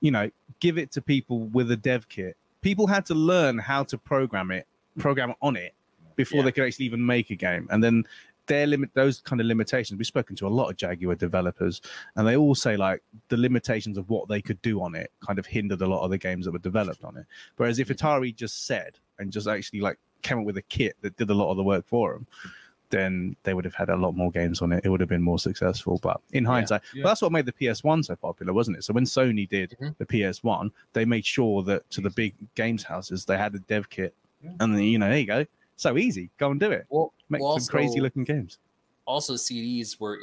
You know, give it to people with a dev kit. People had to learn how to program it, program on it before Yeah. they could actually even make a game. And then their limit those kind of limitations. We've spoken to a lot of Jaguar developers, and they all say like the limitations of what they could do on it kind of hindered a lot of the games that were developed on it. Whereas if Atari just said and just actually like came up with a kit that did a lot of the work for them, then they would have had a lot more games on it. It would have been more successful. But in hindsight, Yeah. but that's what made the PS1 so popular, wasn't it? So when Sony did Mhm. the PS1, they made sure that to the big games houses they had a dev kit, Yeah. and then you know there you go, so easy, go and do it, Well, make well, some crazy looking games. Also, CDs were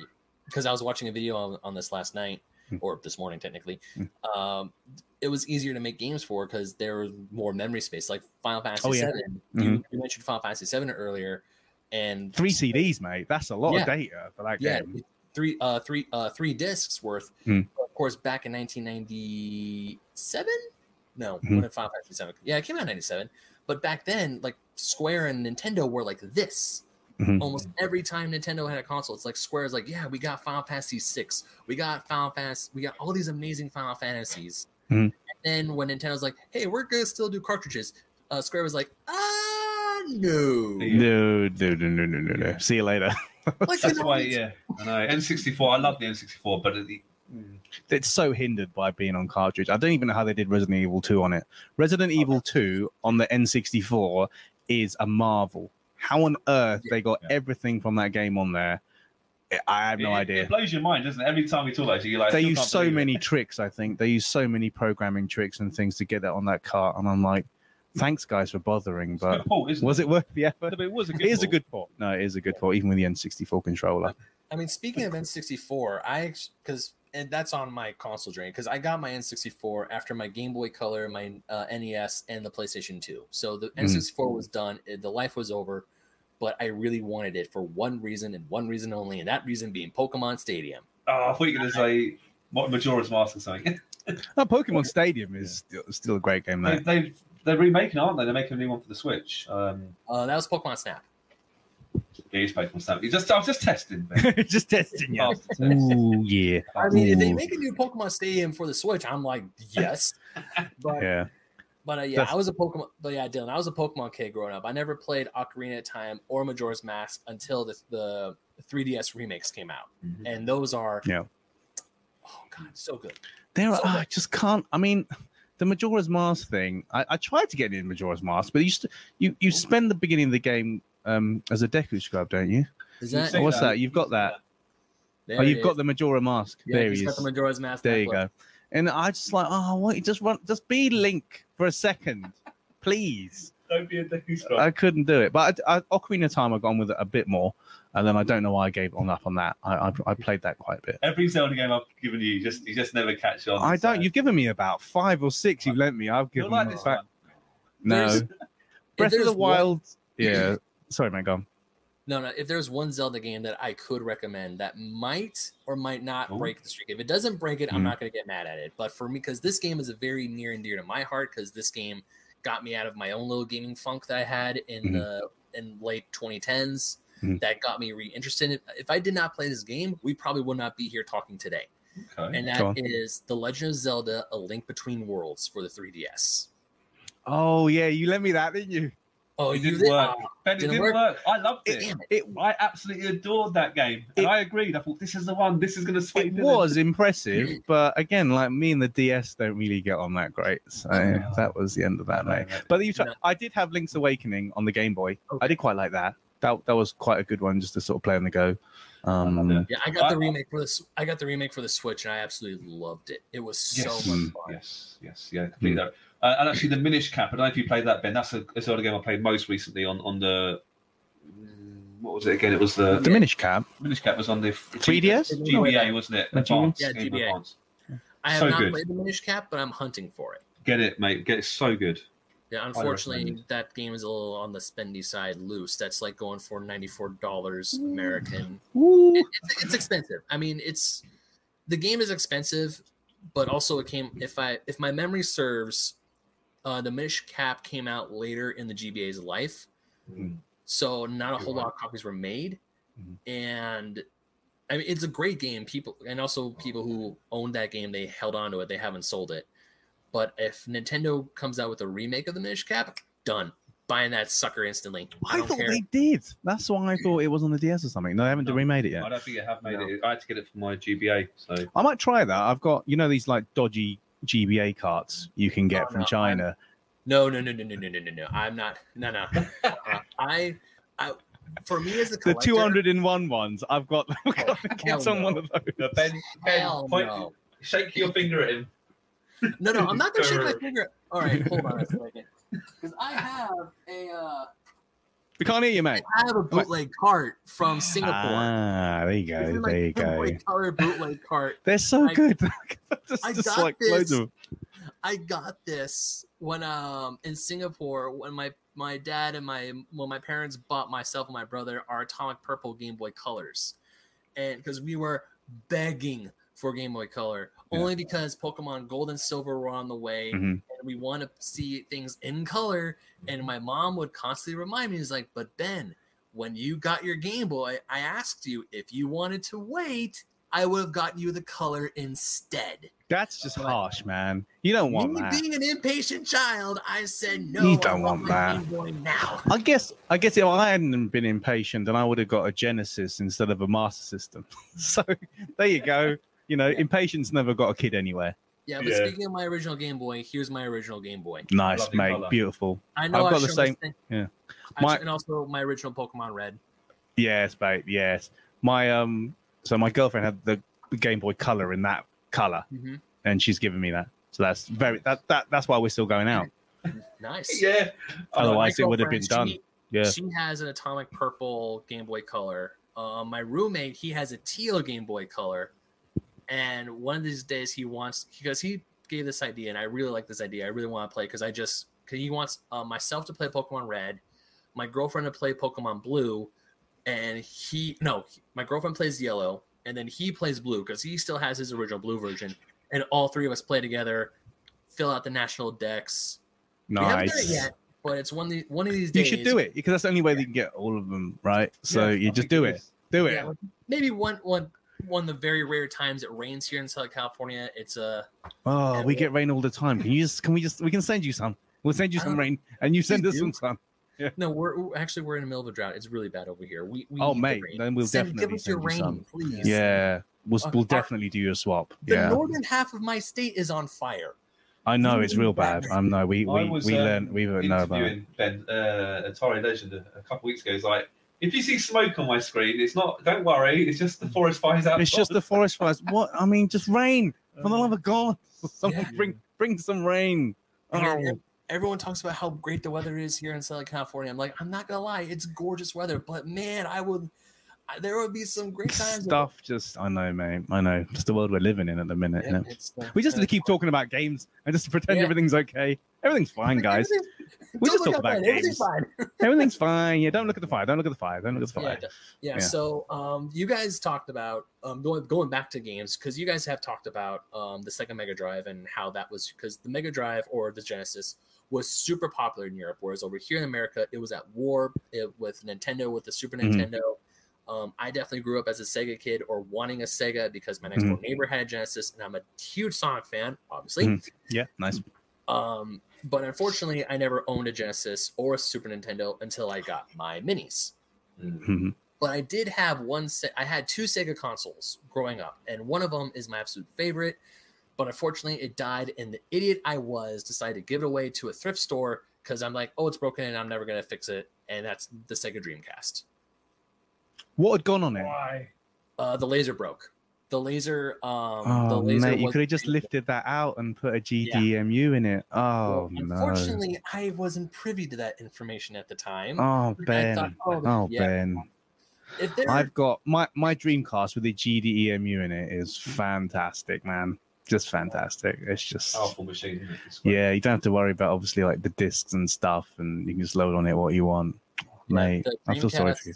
because I was watching a video on, on this last night Hmm. or this morning, technically. Hmm. Um, it was easier to make games for because there was more memory space. Like Final Fantasy Oh, yeah. 7 You, you mentioned Final Fantasy Seven earlier, and Three CDs, mate. That's a lot Yeah. of data for that yeah game. three uh three uh three discs worth Hmm. of course back in 1997 no Mhm. when final fantasy 7 yeah it came out in 97 but back then like square and nintendo were like this Mhm. almost every time nintendo had a console it's like square's like yeah we got final fantasy 6 we got final fantasy we got all these amazing final fantasies Mhm. and then when nintendo's like hey we're gonna still do cartridges uh square was like ah no No, no, no, no, no, no, no. See you later. like, you That's know, why, yeah, I know. N64, I love the N64, but the, it's so hindered by being on cartridge. I don't even know how they did Resident Evil 2 on it. Resident oh, Evil 2 on the N64 is a marvel. How on earth they got Yeah. everything from that game on there? I- I have no it, idea. It blows your mind, doesn't it? Every time we talk about it, you're like, they use so believe it. many tricks, I think. They use so many programming tricks and things to get that on that cart. And I'm like, thanks, guys, for bothering. It's a good But port, isn't was it worth the effort? No, it was a good It is a good port. No, it is a good port, even with the N64 controller. I mean, speaking of N64, I because and that's on my console journey because I got my N64 after my Game Boy Color, my uh, NES, and the PlayStation 2. So the Mhm. N64 was done, the life was over, but I really wanted it for one reason and one reason only, and that reason being Pokemon Stadium. Oh, I thought you were going to say what Majora's Mask or something. Oh, Pokemon Stadium is still, still a great game, they, though. they, they're remaking, aren't they? They're making a new one for the Switch. Um, Uh, that was Pokemon Snap. Yeah, it's Pokemon Snap. You just, I was just testing. Just testing you. After test. Ooh, yeah. I mean, if they make a new Pokemon Stadium for the Switch, I'm like, yes. But Yeah. But uh, yeah, That's- I was a Pokemon. But yeah, Dylan, I was a Pokemon kid growing up. I never played Ocarina of Time or Majora's Mask until the, the 3DS remakes came out, Mhm. and those are Yeah. Oh god, so good. There, So are, I just can't. I mean, the Majora's Mask thing. I, I tried to get in Majora's Mask, but you st- you you spend the beginning of the game um as a Deku scrub, don't you? Is that? say What's that? You've got that. There oh, you've got the Majora Mask. Yeah, there he's he got is. the Majora's Mask. There back you go. And I just like, oh, what? Just run, just be Link for a second, please. Don't be a Deku Scrub. I couldn't do it, but I, I, Ocarina of Time, I've gone with it a bit more, and then I don't know why I gave on up on that. I, I, I played that quite a bit. Every Zelda game I've given you, you just you just never catch on. I don't. So- You've given me about five or six. You've lent me. I've You're given like this back. one. No, There's- Breath of there's the one- Wild yeah. Sorry, man. Go. No, no. If there's one Zelda game that I could recommend that might or might not Ooh. break the streak, if it doesn't break it, I'm Mhm. not going to get mad at it. But for me, because this game is a very near and dear to my heart, because this game got me out of my own little gaming funk that I had in Mhm. the in late 2010s. Mhm. That got me reinterested. If I did not play this game, we probably would not be here talking today. Okay. And that is The Legend of Zelda: A Link Between Worlds for the 3DS. Oh yeah, you lent me that, didn't you? Oh, It didn't did? work. Oh, Ben, it didn't didn't work? work. I loved it. it. It I absolutely adored that game, and It- I agreed. I thought this is the one. This is going to sway. it Dylan. was impressive, but again, like me and the DS don't really get on that great. So Oh. that was the end of that, No, mate. no. But you try, No. I did have Link's Awakening on the Game Boy. I did quite like that. That that was quite a good one just to sort of play on the go. Um, Yeah. Yeah, I got the remake for this. I got the remake for the Switch, and I absolutely loved it. It was so Yes. much Mm. fun. Yes, yes, yeah, completely. Uh, and actually, the Minish Cap. I don't know if you played that, Ben. That's a, a sort of game I played most recently on on the. mm, What was it again? It was the the Minish Cap. Minish Cap was on the 3DS? GBA, wasn't it? The Advance, Yeah, Game GBA. Advance. I have So not good. played the Minish Cap, but I'm hunting for it. Get it, mate. Get it. So good. Yeah, unfortunately, that game is a little on the spendy side loose. That's like going for ninety four dollars American. Ooh. It- it's, it's expensive. I mean, it's the game is expensive, but also it came. If I if my memory serves, uh, the Minish Cap came out later in the GBA's life, Mhm. so not a whole lot of copies were made, Mhm. and I mean it's a great game. People and also people who owned that game they held on to it. They haven't sold it. But if Nintendo comes out with a remake of the Minish Cap, done. Buying that sucker instantly. I, I don't thought care. they did. That's why I thought it was on the DS or something. No, they haven't No. remade it yet. I don't think it have made No. it. I had to get it for my GBA. So I might try that. I've got you know these like dodgy GBA carts you can get Oh, from no, China. No, no, no, no, no, no, no, no, no. I'm not. No, no. Uh, I, I, for me as a The collector, 201 ones, I've got. I've got to hell get on one of those. No, Ben, Ben point, no. shake your finger at him. No, no, I'm not gonna shake my finger. All right, hold on a second. Because I have a, uh, We can't hear you, mate. I have a bootleg cart from Singapore. Ah, there you go. my There you go. color bootleg cart. They're so I- good. just I just got like this. I got this when um in Singapore when my my dad and my when my parents bought myself and my brother our Atomic Purple Game Boy Colors, and because we were begging for Game Boy Color Yeah. only because Pokemon Gold and Silver were on the way Mhm. and we want to see things in color. And my mom would constantly remind me, he's like, but Ben, when you got your Game Boy, I asked you if you wanted to wait." I would have gotten you the color instead. That's just harsh, man. You don't want Me that. being an impatient child, I said no. You don't want my that. Game Boy now. I guess I guess if I hadn't been impatient, then I would have got a Genesis instead of a Master System. so there you go. You know, impatience never got a kid anywhere. Yeah, but Yeah. speaking of my original Game Boy, here's my original Game Boy. Nice, Lovely mate. colour. Beautiful. I know I've I got the same- thing. yeah. My- and also my original Pokemon Red. Yes, babe. Yes. My um. So my girlfriend had the Game Boy Color in that color, Mhm. and she's given me that. So that's very that that that's why we're still going out. Nice. Yeah. Otherwise, My it would have been girlfriend, done. she- Yeah. She has an atomic purple Game Boy Color. Uh, my roommate, he has a teal Game Boy Color. And one of these days, he wants because he gave this idea, and I really like this idea. I really want to play because I just because he wants uh, myself to play Pokemon Red, my girlfriend to play Pokemon Blue, and he no, my girlfriend plays Yellow, and then he plays Blue because he still has his original Blue version, and all three of us play together, fill out the national dex. We haven't done it Nice. yet, but it's one of the, one of these You days. should do it because that's the only way they can get all of them right. So Yeah, you just do it. Do it. Yeah, maybe one one one of the very rare times it rains here in Southern California. It's a Oh, Yeah, we well- get rain all the time. Can you just? Can we just? We can send you some. We'll send you some Oh, rain, and you send please us do. some sun. no. We're, we're- actually we're in the middle of a drought. It's really bad over here. We, we Oh, need the mate, then we'll Send- definitely give us your send you rain, some. please. Yeah, we'll Uh, we'll our- definitely do your swap. The Yeah, northern half of my state is on fire. I know it's real bad. I know we I we was, we um, learned we learned know about it. interviewing Ben uh, Atari Legend a, a couple weeks ago. He's like, if you see smoke on my screen, it's not. Don't worry, it's just the forest fires out. It's just the forest fires. What I mean, just rain for the love of God. Someone Yeah. bring bring some rain. Oh, Everyone talks about how great the weather is here in Southern California. I'm like, I'm not gonna lie, it's gorgeous weather, but man, I would, I, there would be some great times. stuff. Just I know, mate. I know. Just the world we're living in at the minute. Yeah, We just need to keep talking about games and just pretend Yeah. everything's okay. Everything's fine, guys. everything- We just talk about mine, Everything's fine. Everything's fine. Yeah, don't look at the fire. Don't look at the fire. Don't look at the fire. yeah, Yeah. So, um, you guys talked about um, going going back to games because you guys have talked about um, the Sega Mega Drive and how that was because the Mega Drive or the Genesis was super popular in Europe, whereas over here in America it was at war it, with Nintendo with the Super Mhm. Nintendo. Um, I definitely grew up as a Sega kid or wanting a Sega because my next door neighbor had a Genesis, and I'm a huge Sonic fan, obviously. Mhm. Yeah, nice. Um, but unfortunately, I never owned a Genesis or a Super Nintendo until I got my minis Mm. Mhm. but I did have one. Se- I had two Sega consoles growing up, and one of them is my absolute favorite. But unfortunately, it died, and the idiot I was decided to give it away to a thrift store because I'm like, oh, it's broken, and I'm never gonna fix it. And that's the Sega Dreamcast. What had gone on it? Why? Uh, the laser broke. The laser. Um, the Oh, laser mate, you could have just lifted that out and put a GDEMU in it. Well, Oh, no. unfortunately, I wasn't privy to that information at the time. Oh, Ben. thought, oh, Oh, yeah. Ben. If there, I've got my, my Dreamcast with the GDEMU in it is fantastic, man. Just fantastic. It's just. Powerful machine. isn't it? It's great. Yeah, you don't have to worry about obviously like the discs and stuff, and you can just load on it what you want. Mate, the I feel sorry for you.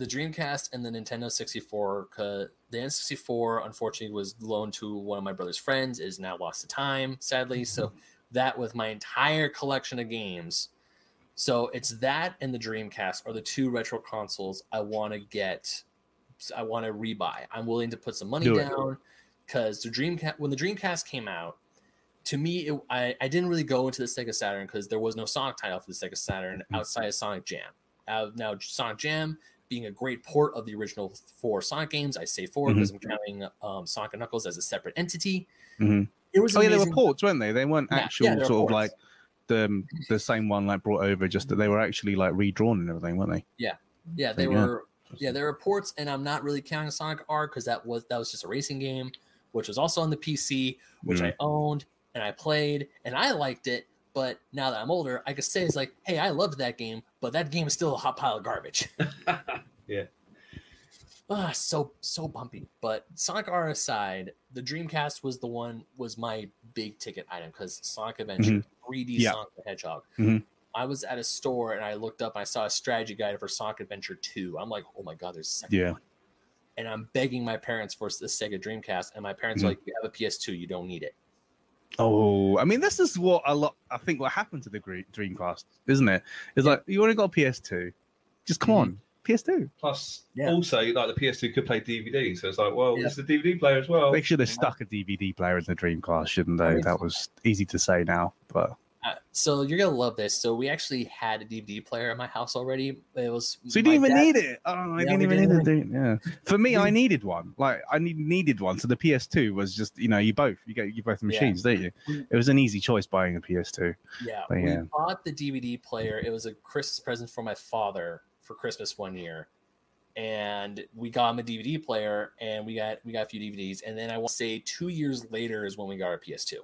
The Dreamcast and the Nintendo 64. The N64 unfortunately was loaned to one of my brother's friends. It is now lost to time, sadly. So that with my entire collection of games. So it's that and the Dreamcast are the two retro consoles I want to get. I want to rebuy. I'm willing to put some money Do down because the Dreamcast when the Dreamcast came out. To me, it, I, I didn't really go into the Sega Saturn because there was no Sonic title for the Sega Saturn Mhm. outside of Sonic Jam. Uh, now, Sonic Jam being a great port of the original four Sonic games, I say 4 Mhm. because I'm counting um, Sonic and Knuckles as a separate entity. Mhm. It was Oh yeah, they were ports, weren't they? They weren't actual yeah, they were sort of like the the same one like brought over. Just that they were actually like redrawn and everything, weren't they? Yeah, yeah, they Yeah. were. Yeah, they were ports, and I'm not really counting Sonic R because that was that was just a racing game, which was also on the PC, which. I owned and I played, and I liked it. But now that I'm older, I could say it's like, hey, I loved that game, but that game is still a hot pile of garbage. Yeah. Ah, so so bumpy. But Sonic R aside, the Dreamcast was the one was my big ticket item because Sonic Adventure, 3D Mm-hmm. Yeah. Sonic the Hedgehog. Mhm. I was at a store and I looked up, and I saw a strategy guide for Sonic Adventure 2. I'm like, oh my god, there's a second Yeah. one. And I'm begging my parents for the Sega Dreamcast, and my parents are Mhm. like, you have a PS2, you don't need it. Oh, I mean, this is what a lot. I think what happened to the Dreamcast, isn't it? It's like you only got a PS2. Just come on, mm-hmm. PS2. Plus, Yeah. also, like the PS2 could play DVD, so it's like, well, Yeah. it's the DVD player as well. They should have stuck a DVD player in the Dreamcast, shouldn't they? I mean- that was easy to say now, but Uh, so you're gonna love this. So we actually had a DVD player in my house already. It was so you didn't even dad- need it. Oh, I Yeah, didn't even didn't need it. Yeah. For me, I needed one. Like I need, needed one. So the PS2 was just, you know, you both you get you both the Yeah. machines, don't you? It was an easy choice buying a PS2. Yeah, But we yeah. bought the DVD player. It was a Christmas present for my father for Christmas one year, and we got him a DVD player, and we got we got a few DVDs, and then I want to say two years later is when we got our PS2.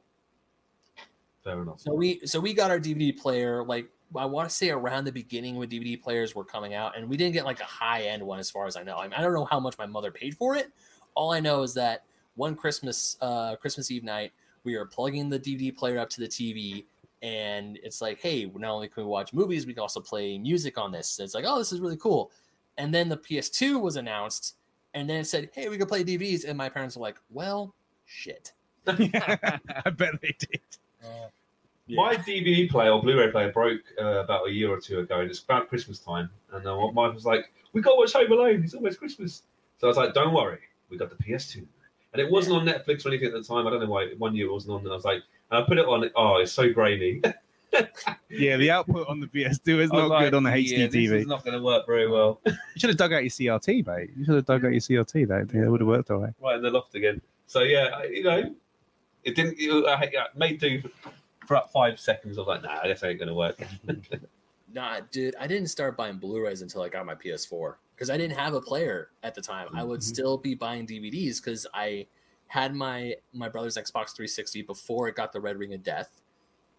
Fair enough. So we so we got our DVD player like I want to say around the beginning when DVD players were coming out, and we didn't get like a high end one as far as I know. I, mean, I don't know how much my mother paid for it. All I know is that one Christmas uh, Christmas Eve night, we were plugging the DVD player up to the TV, and it's like, hey, not only can we watch movies, we can also play music on this. it's like, oh, this is really cool. And then the PS2 was announced, and then it said, hey, we can play DVDs, and my parents were like, well, shit. I bet they did. My DVD player or Blu-ray player broke uh, about a year or two ago, and it's about Christmas time. And uh, my wife was like, "We got to watch Home Alone. It's almost Christmas." So I was like, "Don't worry, we got the PS2." And it wasn't on Netflix or anything at the time. I don't know why. One year it wasn't on. And I was like, and I put it on. Oh, it's so grainy. Yeah, the output on the PS2 is not like, good on the yeah, HD This TV. is not going to work very well. You should have dug out your CRT, mate. You should have dug out your CRT. That it would have worked all right. right in the loft again. So yeah, you know, it didn't. It, I, I made do for about five seconds. I was like, "Nah, this ain't going to work." Nah, dude, I didn't start buying Blu-rays until I got my PS4 because I didn't have a player at the time. I would Mhm. still be buying DVDs because I had my my brother's Xbox 360 before it got the Red Ring of Death,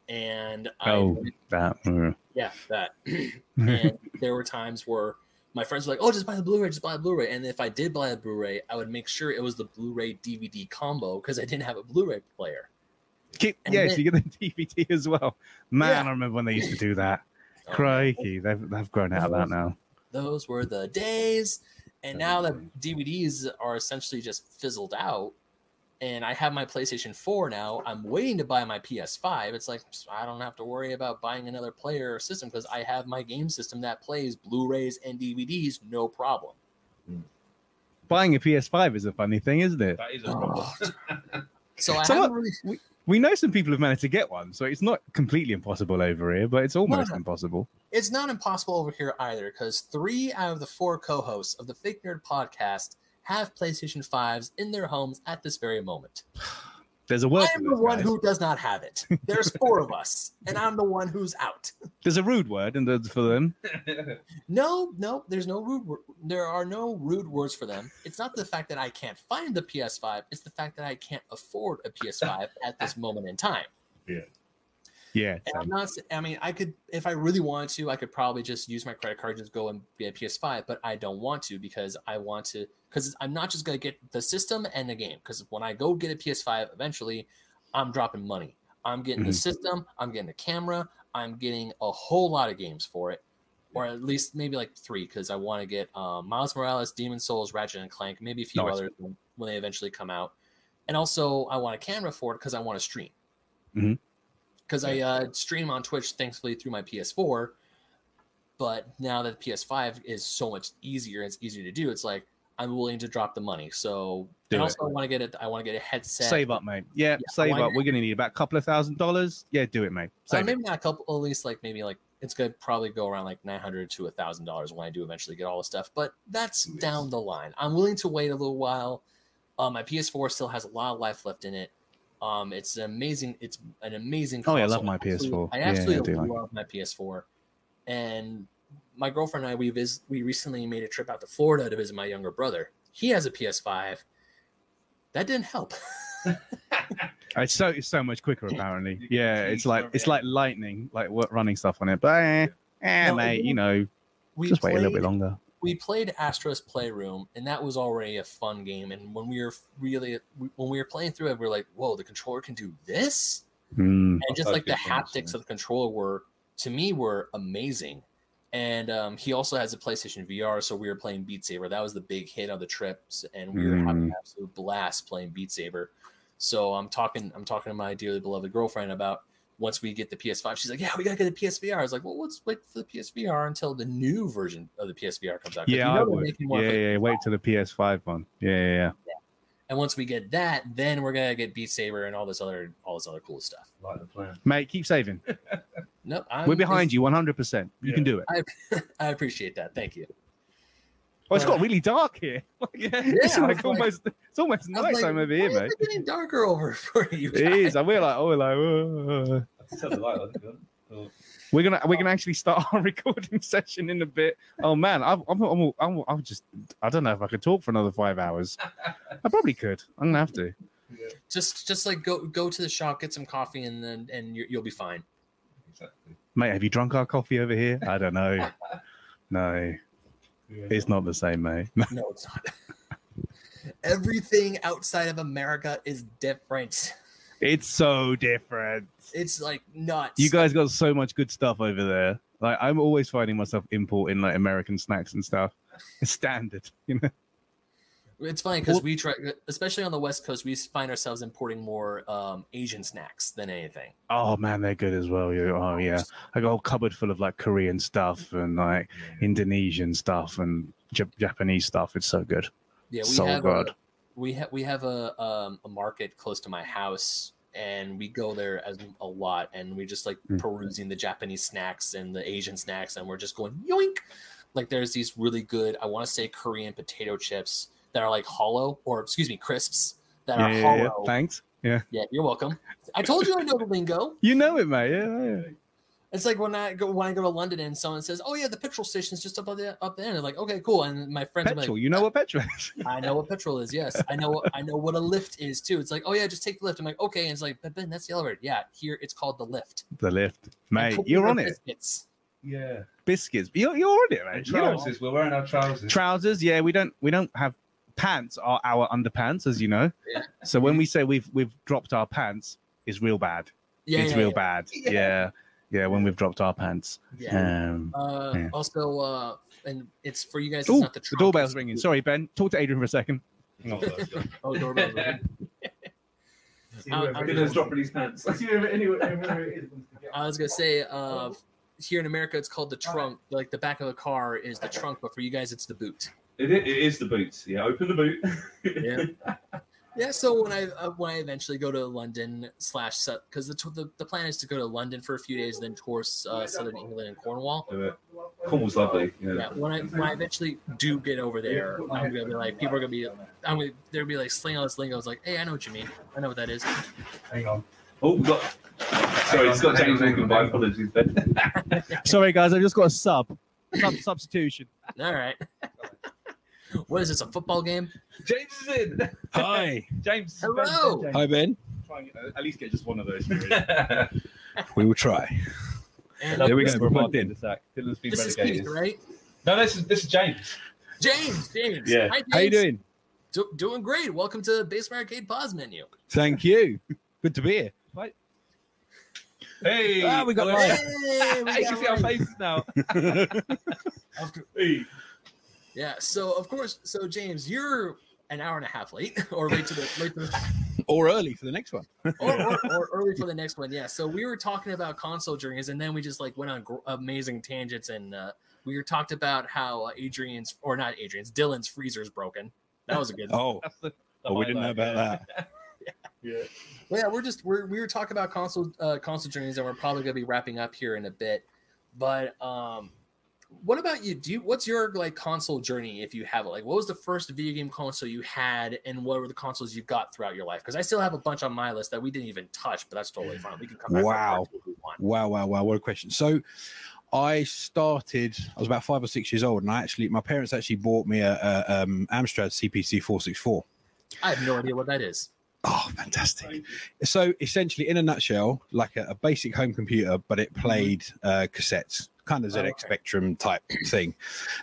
and I, Oh, that. uh, yeah, that. and there were times where my friends were like, "Oh, just buy the Blu-ray, just buy a Blu-ray." And if I did buy a Blu-ray, I would make sure it was the Blu-ray DVD combo because I didn't have a Blu-ray player. Keep, And yes, then- you get the DVD as well. Man, Yeah. I remember when they used to do that. Oh, Crikey, they've they've grown out of that now. those were the days. And now that DVDs are essentially just fizzled out, and I have my PlayStation 4 now, I'm waiting to buy my PS5. It's like I don't have to worry about buying another player or system because I have my game system that plays Blu-rays and DVDs, no problem. Hmm. Buying a PS5 is a funny thing, isn't it? That is a problem. So I So haven't what- really We know some people have managed to get one, so it's not completely impossible over here, but it's almost no. impossible. it's not impossible over here either because three out of the four co-hosts of the Fake Nerd podcast have PlayStation 5s in their homes at this very moment. There's a word I'm the one guys. who does not have it. There's four of us, and I'm the one who's out. There's a rude word and the, for them. No, no, there's no rude. wor- There are no rude words for them. It's not the fact that I can't find the PS5. It's the fact that I can't afford a PS5 at this moment in time. Yeah. And I'm not. I mean, I could, if I really wanted to, I could probably just use my credit card, just go and get a PS5. But I don't want to because I want to. Because I'm not just gonna get the system and the game. Because when I go get a PS5, eventually, I'm dropping money. I'm getting the Mhm. system. I'm getting the camera. I'm getting a whole lot of games for it, or at least maybe like three. Because I want to get um, Miles Morales, Demon's Souls, Ratchet and Clank, maybe a few Nice. others when they eventually come out. And also, I want a camera for it because I want to stream Mhm. Because I uh, stream on Twitch, thankfully through my PS4. But now that the PS5 is so much easier, it's easier to do. It's like I'm willing to drop the money. So Do it. also I want to get it. I want to get a headset. Save up, mate. Yeah, save up. We're gonna need about a couple of thousand dollars. Yeah, do it, mate. Uh, Save it. maybe not a couple. At least like maybe like it's gonna probably go around like nine hundred to a thousand dollars when I do eventually get all the stuff. But that's down the line. I'm willing to wait a little while. Um, my PS4 still has a lot of life left in it. Um, it's an amazing. It's an amazing. Oh, yeah, I love my PS4. I Yeah, yeah, I absolutely do like love my PS4, and my girlfriend and I we vis- we recently made a trip out to Florida to visit my younger brother. He has a PS5. That didn't help. It's so it's so much quicker apparently. Yeah, it's like it's like lightning, like running stuff on it. But eh, eh No, mate, you know, We just wait a little bit longer. We played Astro's Playroom, and that was already a fun game. And when we were really when we were playing through it, we were like, "Whoa, the controller can do this!" Mm. And just like the heard good things, haptics of the controller were, to me, were amazing. And um, he also has a PlayStation VR, so we were playing Beat Saber. That was the big hit of the trips, and we were having an absolute blast playing Beat Saber. So I'm talking, I'm talking to my dearly beloved girlfriend about once we get the PS5. She's like, "Yeah, we gotta get the PSVR." I was like, "Well, let's wait for the PSVR until the new version of the PSVR comes out. Yeah, we know I they're would. making one Yeah, for yeah, wait till the PS5 one. Yeah, yeah, yeah. And once we get that, then we're gonna get Beat Saber and all this other, all this other cool stuff. like the plan. Mate, keep saving. Nope, We're behind you 100%. You can do it. I appreciate that. Thank you. Oh, it's got really dark here. Yeah, it's like like- almost it's almost I was like, over here, here, is mate. it getting darker over for you guys. It is. And we're like, oh, we're like, oh. I can tell the light on. to be honest. Oh, we're gonna we're oh. gonna actually start our recording session in a bit. Oh man, I'm I'm I'm, I'm, I'm just I don't know if I could talk for another five hours. I probably could. I'm gonna have to. yeah, Just, just like go, go to the shop, get some coffee, and then, and you you'll be fine. exactly. Mate, have you drunk our coffee over here? I don't know. No, Yeah. it's not the same, mate. No, it's not. Everything outside of America is different. It's so different. It's like nuts. You guys got so much good stuff over there. Like I'm always finding myself importing like American snacks and stuff. It's standard, you know. It's funny because Well- we try, especially on the West Coast, we find ourselves importing more um, Asian snacks than anything. Oh man, they're good as well. Oh yeah, I got a whole cupboard full of like Korean stuff and like Indonesian stuff and Jap- Japanese stuff. It's so good. Yeah, we so have good. A, we have we have a um, a market close to my house, and we go there as a lot, and we just like Mm. perusing the Japanese snacks and the Asian snacks, and we're just going yoink. Like there's these really good, I want to say Korean potato chips that are like hollow, or excuse me, crisps that Yeah, are yeah, hollow. yeah. Thanks. Yeah, Yeah, you're welcome. I told you I know the lingo. you know it, mate. Yeah, yeah. It's like when I go when I go to London and someone says, "Oh yeah, the petrol station's just up there, up there." And like, okay, cool. And my friends are Petrol. like, you know what petrol is? I know what petrol is. Yes, I know. I know what a lift is too. It's like, oh yeah, just take the lift. I'm like, okay. And it's like, but Ben, that's the elevator. Yeah, here it's called the lift. the lift, mate. You're are on it. biscuits. Yeah. Biscuits. You're, you're on it, And mate. You know- trousers. We're wearing our trousers. trousers yeah we don't we don't have pants are our underpants as you know Yeah. so when we say we've we've dropped our pants it's real bad. Yeah, it's yeah, real yeah. bad. Yeah. Yeah. yeah, When we've dropped our pants. Yeah. Um, Uh, Yeah. Also, uh, and it's for you guys. It's oh, not the, the doorbell's ringing. the- Sorry, Ben. Talk to Adrian for a second. Oh, that's. Oh, doorbell's ringing. I'll- I'll- Dylan's dropping his pants. I was gonna say, uh, here in America, it's called the trunk. Like the back of a car is the trunk, but for you guys, it's the boot. It, i- it is the boot. Yeah, open the boot. Yeah. Yeah. So when I uh, when I eventually go to London slash because the, t- the the plan is to go to London for a few days, then tour uh, southern England and Cornwall. Do it. Cornwall's lovely. Yeah. Yeah, when I when I eventually do get over there, I'm gonna be like, people are gonna be, I'm gonna they'll be like slinging all this lingo. I was like, hey, I know what you mean. I know what that is. Hang on. Oh, we got. Sorry, it's got James walking by. Apologies, Ben. Sorry, guys. I've just got a sub. sub substitution. All right. What is this? A football game? James is in. Hi. James. Hello. Hi, Ben. Try and, uh, at least get just one of those. We will try. And There we go. We're plugged in. Martin Isaac. Dylan's been this is relegated. Keith, right? No, this is this is James. James. James. Yeah. Hi, James. How you doing? Do- doing great. Welcome to Basement Arcade Pause menu. Thank you. Good to be here. Hey. Ah, we got hello. live. Hey, we Hey, you can see our faces now. Of- Hey. Yeah. So of course, so James, you're an hour and a half late, or late to the late to the, or early for the next one. or, or, or early for the next one. Yeah. So we were talking about console journeys, and then we just like went on gr- amazing tangents, and uh, we were talked about how uh, Adrian's or not Adrian's, Dylan's freezer is broken. That was a good. Oh, That's the, the oh we didn't know about yeah. that. Yeah. Well, yeah, we're just we're we were talking about console uh, console journeys, and we're probably gonna be wrapping up here in a bit. But um, what about you? Do you what's your like console journey if you have it? Like, what was the first video game console you had, and what were the consoles you got throughout your life? Because I still have a bunch on my list that we didn't even touch, but that's totally fine. We can come back. Wow. part two we want. Wow, wow, wow! What a question. So, I started. I was about five or six years old, and I actually, my parents actually bought me a, a um, Amstrad CPC four six four. I have no idea what that is. Oh, fantastic! So, essentially, in a nutshell, like a, a basic home computer, but it played uh, cassettes, kind of ZX okay. Spectrum type thing.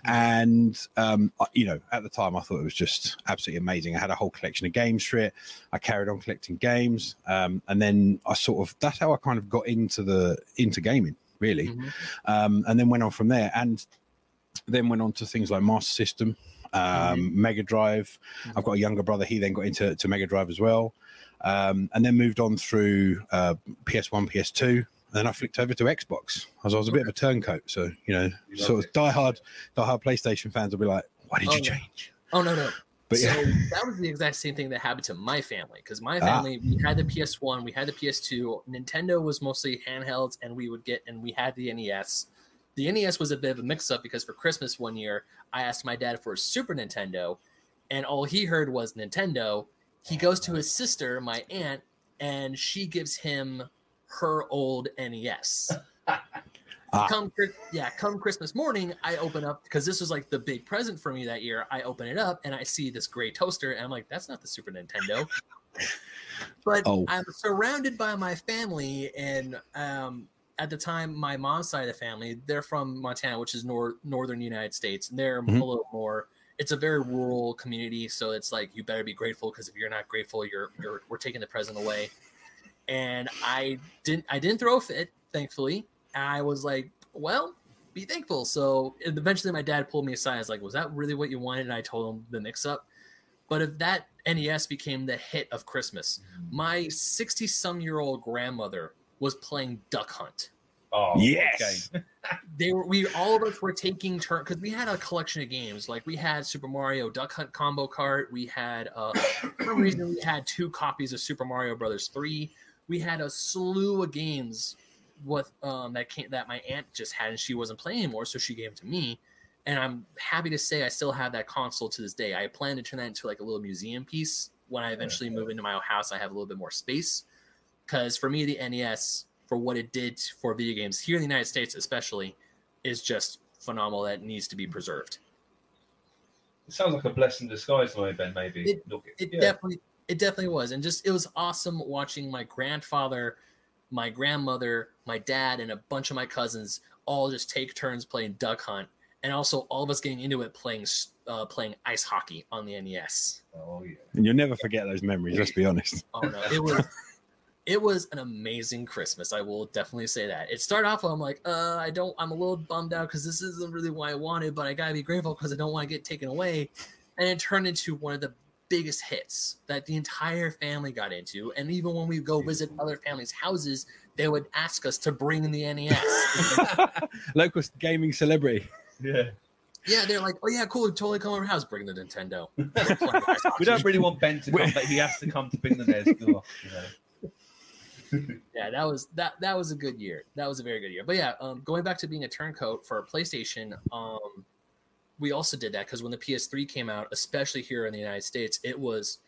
And um, you know, at the time, I thought it was just absolutely amazing. I had a whole collection of games for it. I carried on collecting games, um, and then I sort of that's how I kind of got into the into gaming, really Mhm. um, and then went on from there and then went on to things like master system um, mega drive i've got a younger brother he then got into to mega drive as well um, and then moved on through uh, ps1 ps2 and then i flicked over to xbox as i was a bit of a turncoat so you know You sort of diehard diehard playstation fans will be like why did Oh, you yeah. change Oh no no. but so yeah that was the exact same thing that happened to my family because my Ah. family we had the PS1, we had the PS2. Nintendo was mostly handhelds, and we would get and we had the NES. The NES was a bit of a mix-up because for Christmas one year, I asked my dad for a Super Nintendo, and all he heard was Nintendo. He goes to his sister, my aunt, and she gives him her old NES. Ah. Come, yeah, come Christmas morning, I open up because this was like the big present for me that year. I open it up and I see this gray toaster, and I'm like, "That's not the Super Nintendo." but Oh. I'm surrounded by my family, and um, at the time, my mom's side of the family, they're from Montana, which is nor- northern United States. And they're Mhm. a little more. It's a very rural community, so it's like you better be grateful because if you're not grateful, you're you're we're taking the present away. And I didn't I didn't throw a fit, thankfully. I was like, well, be thankful. So eventually, my dad pulled me aside. I was like, was that really what you wanted? And I told him the mix up. But if that NES became the hit of Christmas, my 60 some year old grandmother was playing Duck Hunt. Oh, Yes. okay. They were, we all of us were taking turn because we had a collection of games. Like we had Super Mario Duck Hunt combo cart. We had, uh, for some reason, we had two copies of Super Mario Brothers 3. We had a slew of games with um, that came, that my aunt just had and she wasn't playing anymore, so she gave them to me. And I'm happy to say I still have that console to this day. I plan to turn that into like a little museum piece when I eventually move into my own house. I have a little bit more space because for me, the NES for what it did for video games here in the United States, especially, is just phenomenal. That needs to be preserved. It sounds like a blessing in disguise, way Ben. Maybe It- Look, It yeah. definitely, it definitely was, and just it was awesome watching my grandfather, my grandmother, my dad, and a bunch of my cousins all just take turns playing Duck Hunt, and also all of us getting into it playing uh, playing ice hockey on the NES. Oh yeah. and you'll never forget those memories let's be honest Oh no, it was it was an amazing Christmas. I will definitely say that. It started off, I'm like, uh, I don't, I'm a little bummed out because this isn't really what I wanted, but I gotta be grateful because I don't want to get taken away. And it turned into one of the biggest hits that the entire family got into. And even when we go visit other families' houses, they would ask us to bring in the NES. Local gaming celebrity. Yeah. yeah, they're like, oh yeah, cool, totally come over our house, bring the Nintendo. We don't really want Ben to come, but he has to come to bring the NES. You know. yeah, that was that that was a good year. That was a very good year. But yeah, um, going back to being a turncoat for a PlayStation, um, we also did that because when the PS3 came out, especially here in the United States, it was,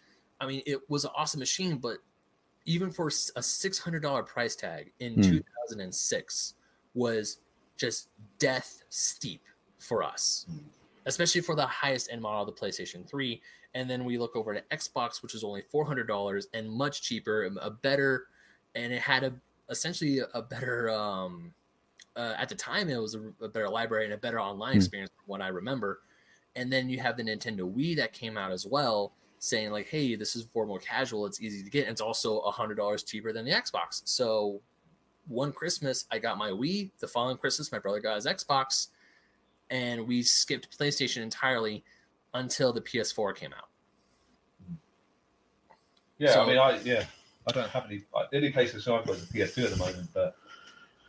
I mean, it was an awesome machine, but even for a six hundred dollar price tag in Hmm. 2006 was just death steep for us, especially for the highest end model of the PlayStation 3. And then we look over to Xbox, which is only four hundred dollars and much cheaper, a better, and it had a essentially a better. Um, uh, at the time, it was a, a better library and a better online Hmm. experience, from what I remember. And then you have the Nintendo Wii that came out as well, saying like, "Hey, this is for more casual. It's easy to get. And it's also a hundred dollars cheaper than the Xbox." So, one Christmas, I got my Wii. The following Christmas, my brother got his Xbox, and we skipped PlayStation entirely until the PS4 came out. Yeah, So- I mean, I yeah, I don't have any. I, the only PlayStation I've got is a PS2 at the moment, but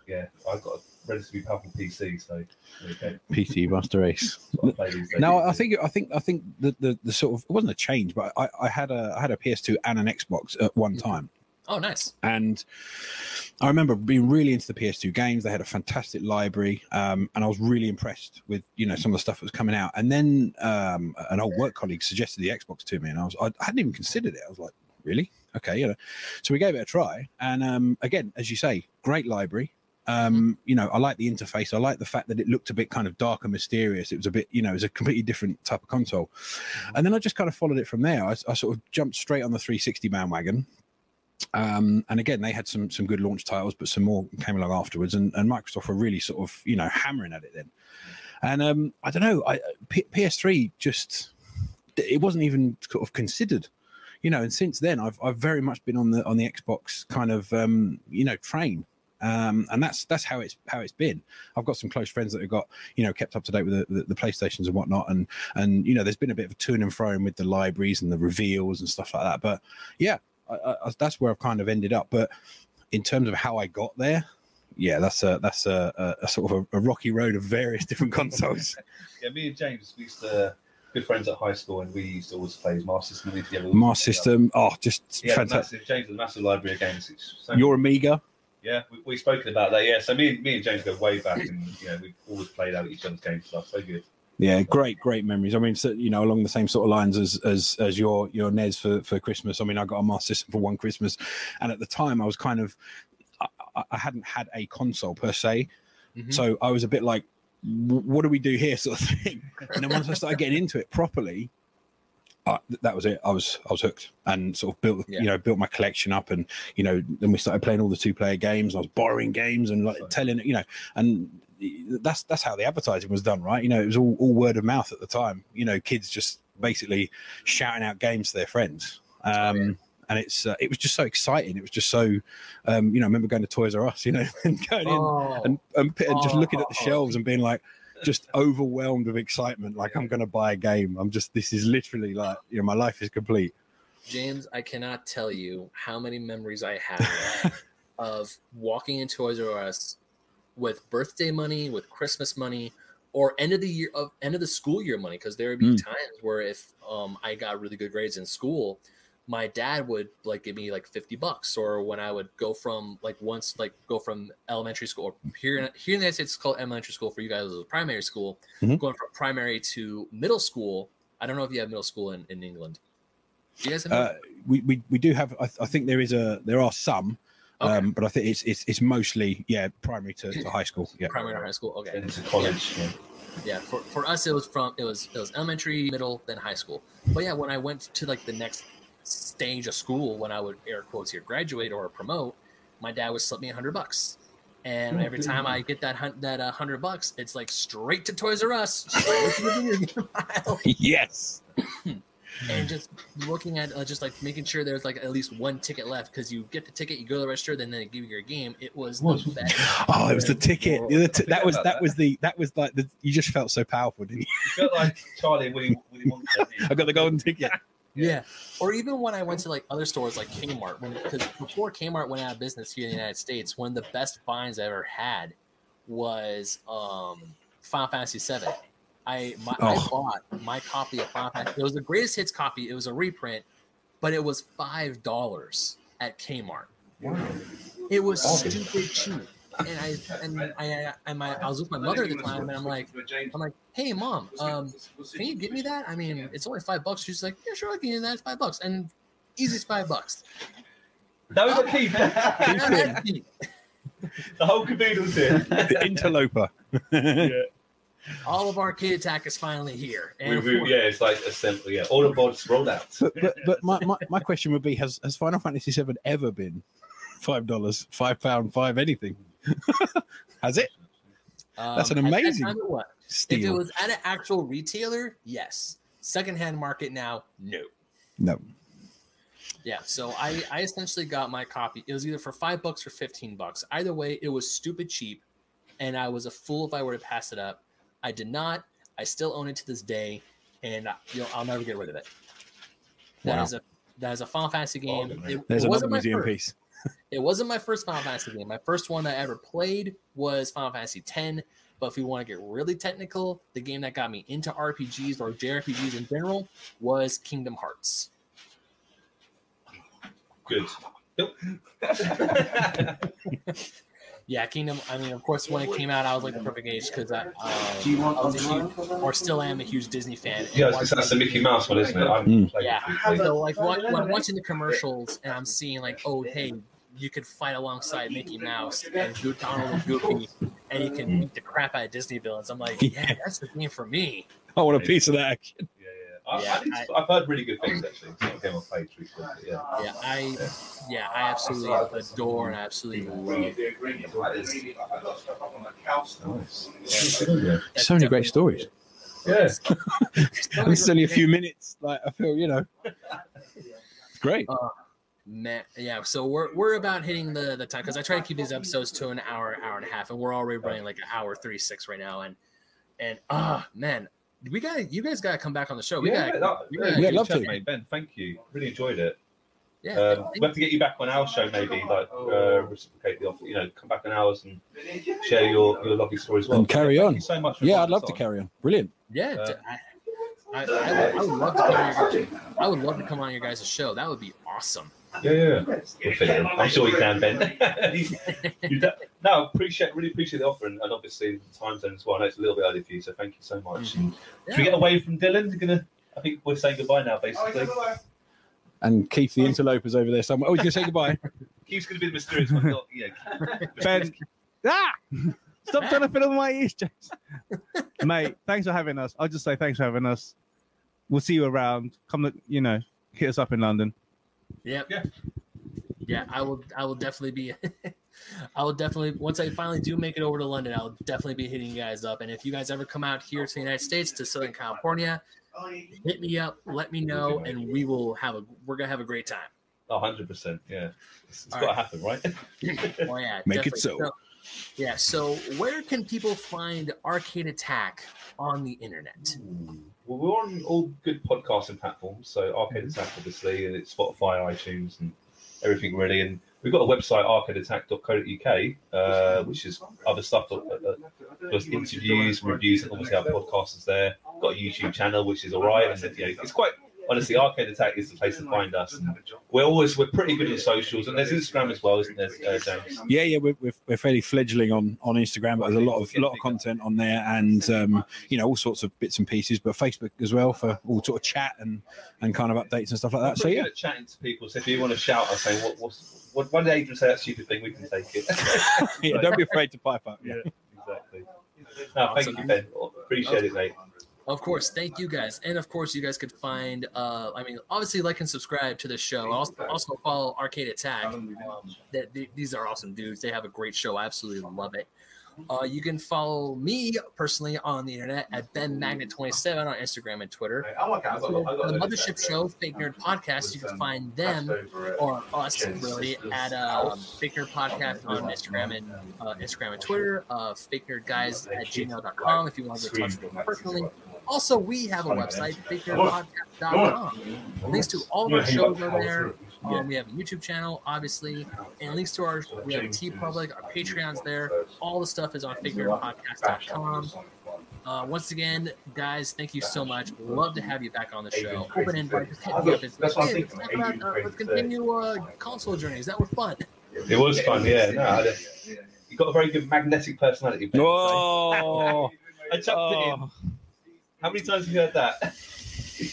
yeah, I've got a relatively powerful PC, so okay, PC Master Race. that's what I play these days. No, I think I think I think the, the the sort of it wasn't a change, but I, I had a I had a PS2 and an Xbox at one time. Oh, nice. And I remember being really into the PS2 games. They had a fantastic library, um, and I was really impressed with you know some of the stuff that was coming out. And then um, an old work colleague suggested the Xbox to me, and I was I hadn't even considered it. I was like, really? Okay, you know. So we gave it a try, and um, again, as you say, great library. Um, you know, I like the interface. I like the fact that it looked a bit kind of dark and mysterious. It was a bit, you know, it was a completely different type of console. And then I just kind of followed it from there. I, I sort of jumped straight on the 360 bandwagon. Um, and again, they had some some good launch titles, but some more came along afterwards. And, and Microsoft were really sort of you know hammering at it then. And um, I don't know, I, P- PS3 just it wasn't even sort of considered, you know. And since then, I've I've very much been on the on the Xbox kind of um, you know train. Um, and that's that's how it's how it's been. I've got some close friends that have got you know kept up to date with the, the, the PlayStations and whatnot, and and you know there's been a bit of a to and fro with the libraries and the reveals and stuff like that. But yeah, I, I, that's where I've kind of ended up. But in terms of how I got there, yeah, that's a that's a, a, a sort of a, a rocky road of various different consoles. yeah, me and James we used to good friends at high school, and we used to always play his Master System together. Master System, oh, just Yeah, fantastic. massive. James has a massive library of games. It's so- Your Amiga, yeah, we, we've spoken about that. Yeah, so me, me and James go way back, and you know we've always played out each other's games stuff. So good. yeah, great, great memories. I mean, so, you know, along the same sort of lines as as as your your NES for for Christmas. I mean, I got a Master System for one Christmas, and at the time, I was kind of I, I- I hadn't had a console per se, Mhm. so I was a bit like, what do we do here, sort of thing. And then once I started getting into it properly, th- that was it. I was I was hooked and sort of built Yeah. you know built my collection up, and you know then we started playing all the two player games. I was borrowing games and like telling you know, and that's that's how the advertising was done, right? You know, it was all, all word of mouth at the time. You know, kids just basically shouting out games to their friends. Um, yeah. And it's uh, it was just so exciting. It was just so, um, you know. I remember going to Toys R Us, you know, and going in Oh, and, and, p- and just looking at the Oh. shelves and being like just overwhelmed with excitement like i'm gonna buy a game i'm just this is literally like you know my life is complete James, I cannot tell you how many memories I have of walking into Toys R Us with birthday money, with Christmas money, or end of the year of end of the school year money. Because there would be Mm. times where if um, I got really good grades in school, my dad would like give me like 50 bucks or when i would go from like once like go from elementary school or here in, here in the united states it's called elementary school for you guys it's primary school Mhm. going from primary to middle school i don't know if you have middle school in, in england do you guys have uh, we, we we do have I, I think there is a there are some Okay. um but i think it's it's, it's mostly yeah primary to, to high school yeah primary to high school okay Into college. Yeah. yeah for, for us it was from it was it was elementary middle then high school but yeah when i went to like the next stage of school when i would air quotes here graduate or promote my dad would slip me a hundred bucks and every time i get that hun- that uh, hundred bucks it's like straight to toys r us to the video game aisle. yes and just looking at uh, just like making sure there's like at least one ticket left because you get the ticket, you go to the register, then they give you your game. It was the best. Oh, it was the ticket. The other t- that was that was the that was like the you just felt so powerful, didn't you? You felt like Charlie Willy, Willy Wonka. didn't you? I got the golden ticket. Yeah. Or even when I went to like other stores like Kmart, because before Kmart went out of business here in the United States, one of the best finds I ever had was um Final Fantasy VII. I my, I Oh. bought my copy of Final Fantasy. It was the greatest hits copy. It was a reprint, but it was five dollars at Kmart. Wow. It was stupid cheap. And I and I and my I was with my mother at the time, and I'm like, I'm like, hey mom, um, can you get me that? I mean, it's only five bucks. She's like, yeah, sure, I can get that. It's five bucks, and easy's five bucks. That was a Keith. the the whole caboodle's here. The interloper. All of Arcade Attack is finally here. We, And we, yeah, it's like assembly. Yeah, all the bots rolled out. But but, but my, my, my question would be: Has has Final Fantasy VII ever been five dollars, five pound, five anything? Has it? um, That's an at that amazing time was. If it was at an actual retailer, yes. Secondhand market now, no. No. Yeah, so I, I essentially got my copy. It was either for five bucks or fifteen bucks. Either way, it was stupid cheap, and I was a fool if I were to pass it up. I did not. I still own it to this day, and I, you know I'll never get rid of it. That is Wow. a that is a Final Fantasy game. man. It, There's it another museum first. piece. It wasn't my first Final Fantasy game. My first one I ever played was Final Fantasy X. But if we want to get really technical, the game that got me into RPGs or JRPGs in general was Kingdom Hearts. Good. Yeah, Kingdom. I mean, of course, when it came out, I was like the perfect age because I, uh, Do you want I was a huge, or still am a huge Disney fan. and yeah, watching- that's the Mickey Mouse one, isn't it? I'm Mm. playing Yeah. So like wa- when I'm watching the commercials and I'm seeing like, oh hey, you could fight alongside Mickey Mouse and Go- Donald and Goofy, and you can beat the crap out of Disney villains. I'm like, yeah, that's the game for me. I want a piece of that action. Yeah, yeah. I, Yeah, I think, I've heard really good things actually. It's not a game I've played truthfully, yeah. Yeah, I yeah, I absolutely adore and I absolutely love. Nice. So many great stories. Yeah. And this is only a few minutes. Like I feel, you know, it's great. Man, yeah. So we're we're about hitting the the time because I try to keep these episodes to an hour, hour and a half, and we're already running like an hour thirty six right now. And and ah man, we got you guys got to come back on the show. We yeah, got that- we yeah, gotta- Yeah, good love chat, to. mate. Ben, thank you. Really enjoyed it. yeah. Um, thank- we have to get you back on our show, maybe, like uh, reciprocate the offer. You know, come back on ours and share your, your lovely story as well. And carry Thank on. you so much. For Yeah, I'd love us to on. carry on. Brilliant. Yeah, Uh, d- I, I, I, would, I would love to come on your, I would love to come on your guys' show. That would be awesome. Yeah, yeah. We'll fit it in. I'm sure you can, Ben. You do- no, appreciate, really appreciate the offer, and, and obviously the time zone as well. I know it's a little bit early for you, so thank you so much. And Should we get away from Dylan? You're gonna. I think we're saying goodbye now, basically. And Keith the interloper's over there somewhere. Oh, he's gonna say goodbye. Keith's gonna be the mysterious one. not- Yeah. Ben. Ah! Stop trying to fill in my ears, James. Mate, thanks for having us. I'll just say thanks for having us. We'll see you around. Come, to, you know, hit us up in London. Yep. Yeah. Yeah, I will. I will definitely be. I will definitely once I finally do make it over to London, I'll definitely be hitting you guys up. And if you guys ever come out here to the United States to Southern California, hit me up, let me know, and we will have a. We're gonna have a great time. Oh, 100%. Yeah. It's, it's All got to right. happen, right? Oh yeah, Make it definitely. so. Yeah. So where can people find Arcade Attack on the internet? Well, we're on all good podcasting platforms. So Arcade Attack, obviously, and it's Spotify, iTunes, and everything really. And we've got a website, arcadeattack.co.uk, uh, which is other stuff, uh, plus interviews reviews. And obviously, our podcast is there. Got a YouTube channel, which is all right. And you know, it's quite honestly, Arcade Attack is the place to find us. And we're always we're pretty good on socials, and there's Instagram as well, isn't there, uh, James? Yeah, yeah, we're, we're, we're fairly fledgling on on Instagram, but there's a lot of a lot of content on there, and um, you know all sorts of bits and pieces. But Facebook as well for all sort of chat and and kind of updates and stuff like that. So yeah, chatting to people. So if you want to shout and say what what's what, one day you say that stupid thing, we can take it. yeah don't be afraid to pipe up. Yeah. exactly. No, thank you, Ben. Appreciate it, mate. Of course, thank you guys, and of course, you guys could find. Uh, I mean, obviously, like and subscribe to the show. Also, also follow Arcade Attack. Um, that th- these are awesome dudes. They have a great show. I absolutely love it. Uh, you can follow me personally on the internet at Ben Magnet27 on Instagram and Twitter. the Mothership Show, Fake Nerd Podcast, you can find them or us really at uh, Fake Nerd Podcast on Instagram and uh, Instagram and Twitter. Uh, Fake Nerd Guys at gmail.com if you want to get in touch with me personally. Also, we have a website, fakenerdpodcast.com. Links to all of our shows are there. Um, we have a YouTube channel, obviously, and links to our we have a TeePublic, our Patreon's there. All the stuff is on fakenerdpodcast.com. Uh, once again, guys, thank you so much. Love to have you back on the show. Open invite. Just hit me up. It's, hey, let's talk about, uh, let's continue uh, console journeys. That was fun. It was fun, yeah. No, you got a very good magnetic personality. Ben, so- Whoa! I chucked it in. Oh. How many times have you heard that?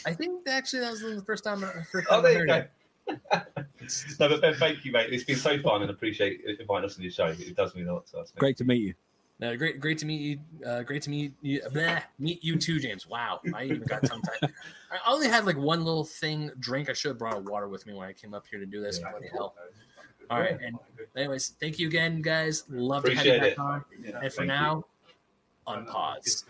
I think actually that was the first time. uh, First Oh, time I there you heard go. no, but Ben, thank you, mate. It's been so fun and appreciate inviting us on your show. It does mean a lot to us. mate. Great to meet you. No, great, great to meet you. Uh, great to meet you. Bleh, meet you too, James. Wow, I even got tongue tied. I only had like one little thing drink. I should have brought a water with me when I came up here to do this. Bloody hell. All right, and anyways, thank you again, guys. Love to have you back it. on. And for now, unpause.